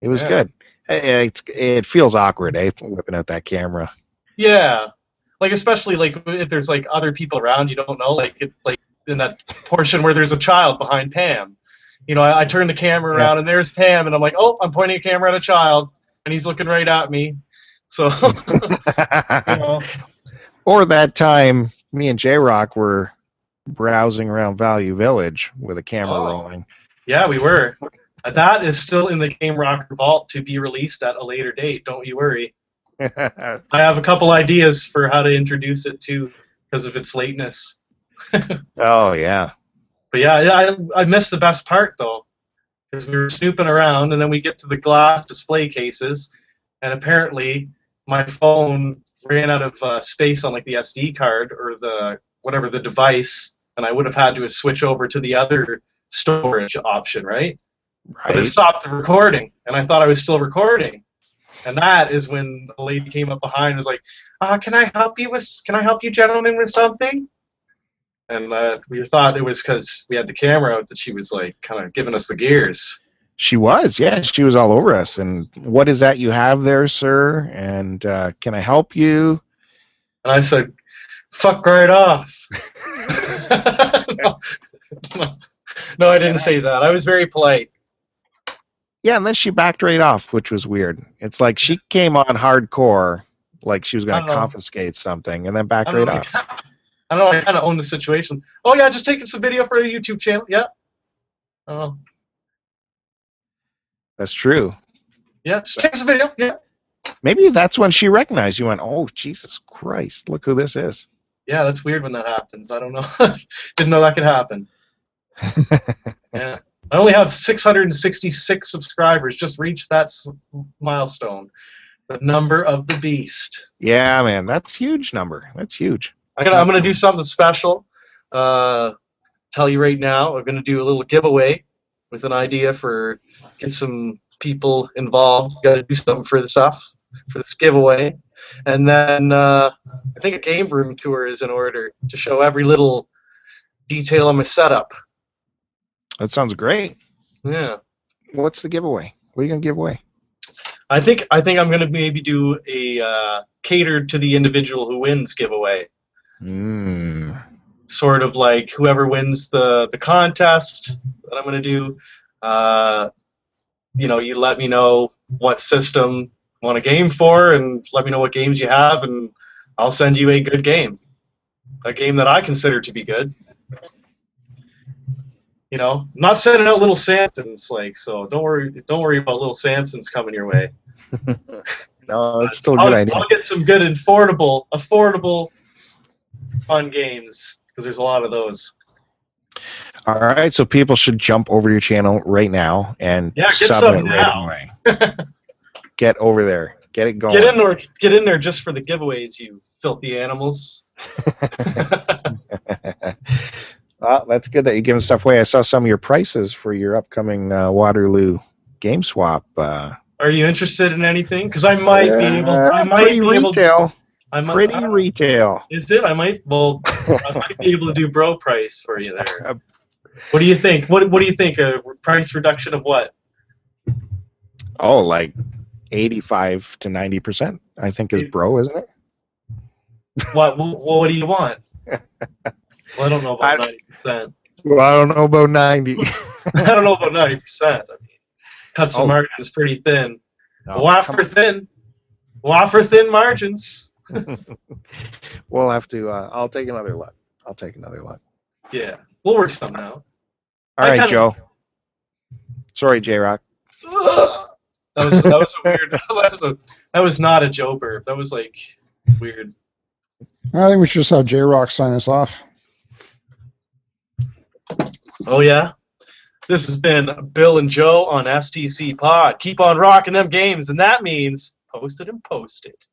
It was Yeah. good. Eh, It's, it feels awkward, eh? Whipping out that camera. Yeah, like especially like if there's like other people around you don't know, like it's like in that portion where there's a child behind Pam. You know, I, I turn the camera Yeah. around and there's Pam, and I'm like, oh, I'm pointing a camera at a child, and he's looking right at me. So, you know, or that time, me and J Rock were browsing around Value Village with a camera Oh. rolling. yeah, we were. That is still in the Game Rocker vault to be released at a later date. Don't you worry. I have a couple ideas for how to introduce it too, because of its lateness. oh yeah. But yeah, yeah, I, I missed the best part though, because we were snooping around, and then we get to the glass display cases, and apparently my phone ran out of uh, space on like the SD card or the whatever the device, and I would have had to switch over to the other storage option, right? But it stopped the recording, and I thought I was still recording. And that is when a lady came up behind and was like, uh, "Can I help you with? Can I help you, gentlemen, with something?" And uh, we thought it was because we had the camera out that she was like kind of giving us the gears. She was, yeah, she was all over us. And what is that you have there, sir? And uh, can I help you? And I said, "Fuck right off." no, no, no, I didn't say that. I was very polite. Yeah, and then she backed right off, which was weird. It's like she came on hardcore, like she was going to confiscate something, and then backed right know. off. I don't know. I kind of own the situation. Oh yeah, just taking some video for the YouTube channel. Yeah. Oh That's true. yeah, just take some video. Yeah. Maybe that's when she recognized you. Went, oh Jesus Christ, look who this is. Yeah, that's weird when that happens. I don't know. Didn't know that could happen. yeah. I only have 666 subscribers. Just reached that milestone. The number of the beast. Yeah, man, that's huge number. That's huge. I I'm going to do something special. Uh, tell you right now, I'm going to do a little giveaway with an idea for get some people involved. Got to do something for the stuff for this giveaway, and then uh, I think a game room tour is in order to show every little detail of my setup. That sounds great. Yeah. What's the giveaway? What are you gonna give away? I think I think I'm gonna maybe do a uh, catered to the individual who wins giveaway. Mm. Sort of like whoever wins the the contest that I'm gonna do. Uh, you know, you let me know what system you want a game for, and let me know what games you have, and I'll send you a good game, a game that I consider to be good. You know, I'm not sending out little Samsons, like so. Don't worry, don't worry about little Samsons coming your way. No, it's still a I'll, good idea. I'll get some good, affordable, affordable, fun games because there's a lot of those. All right, so people should jump over to your channel right now and Yeah, get sub it right now. away. get over there. Get it going. Get in there, get in there just for the giveaways, you filthy animals. well, that's good that you're giving stuff away. I saw some of your prices for your upcoming uh, Waterloo game swap. Uh, Are you interested in anything? Because I might be able. To, I uh, might be able. Retail. I might, pretty I- retail. Is it? I might. Well, I might be able to do bro price for you there. Uh, What do you think? What What do you think? A price reduction of what? Oh, like 85 to 90 percent. I think is bro, isn't it? What What, what do you want? Well, I don't know about ninety percent. Well, I don't know about 90. I don't know about ninety percent. I mean, cut some Oh. margins pretty thin. No, Wafer thin. Wafer thin margins. we'll have to. Uh, I'll take another look. I'll take another look. Yeah, we'll work something out. All I right, kinda- Joe. Sorry, J Rock. That was that was a weird. That was a that was not a Joe burp. That was like weird. I think we should just have J Rock sign us off. Oh yeah. This has been Bill and Joe on STC Pod. Keep on rocking them games, and that means post it and post it.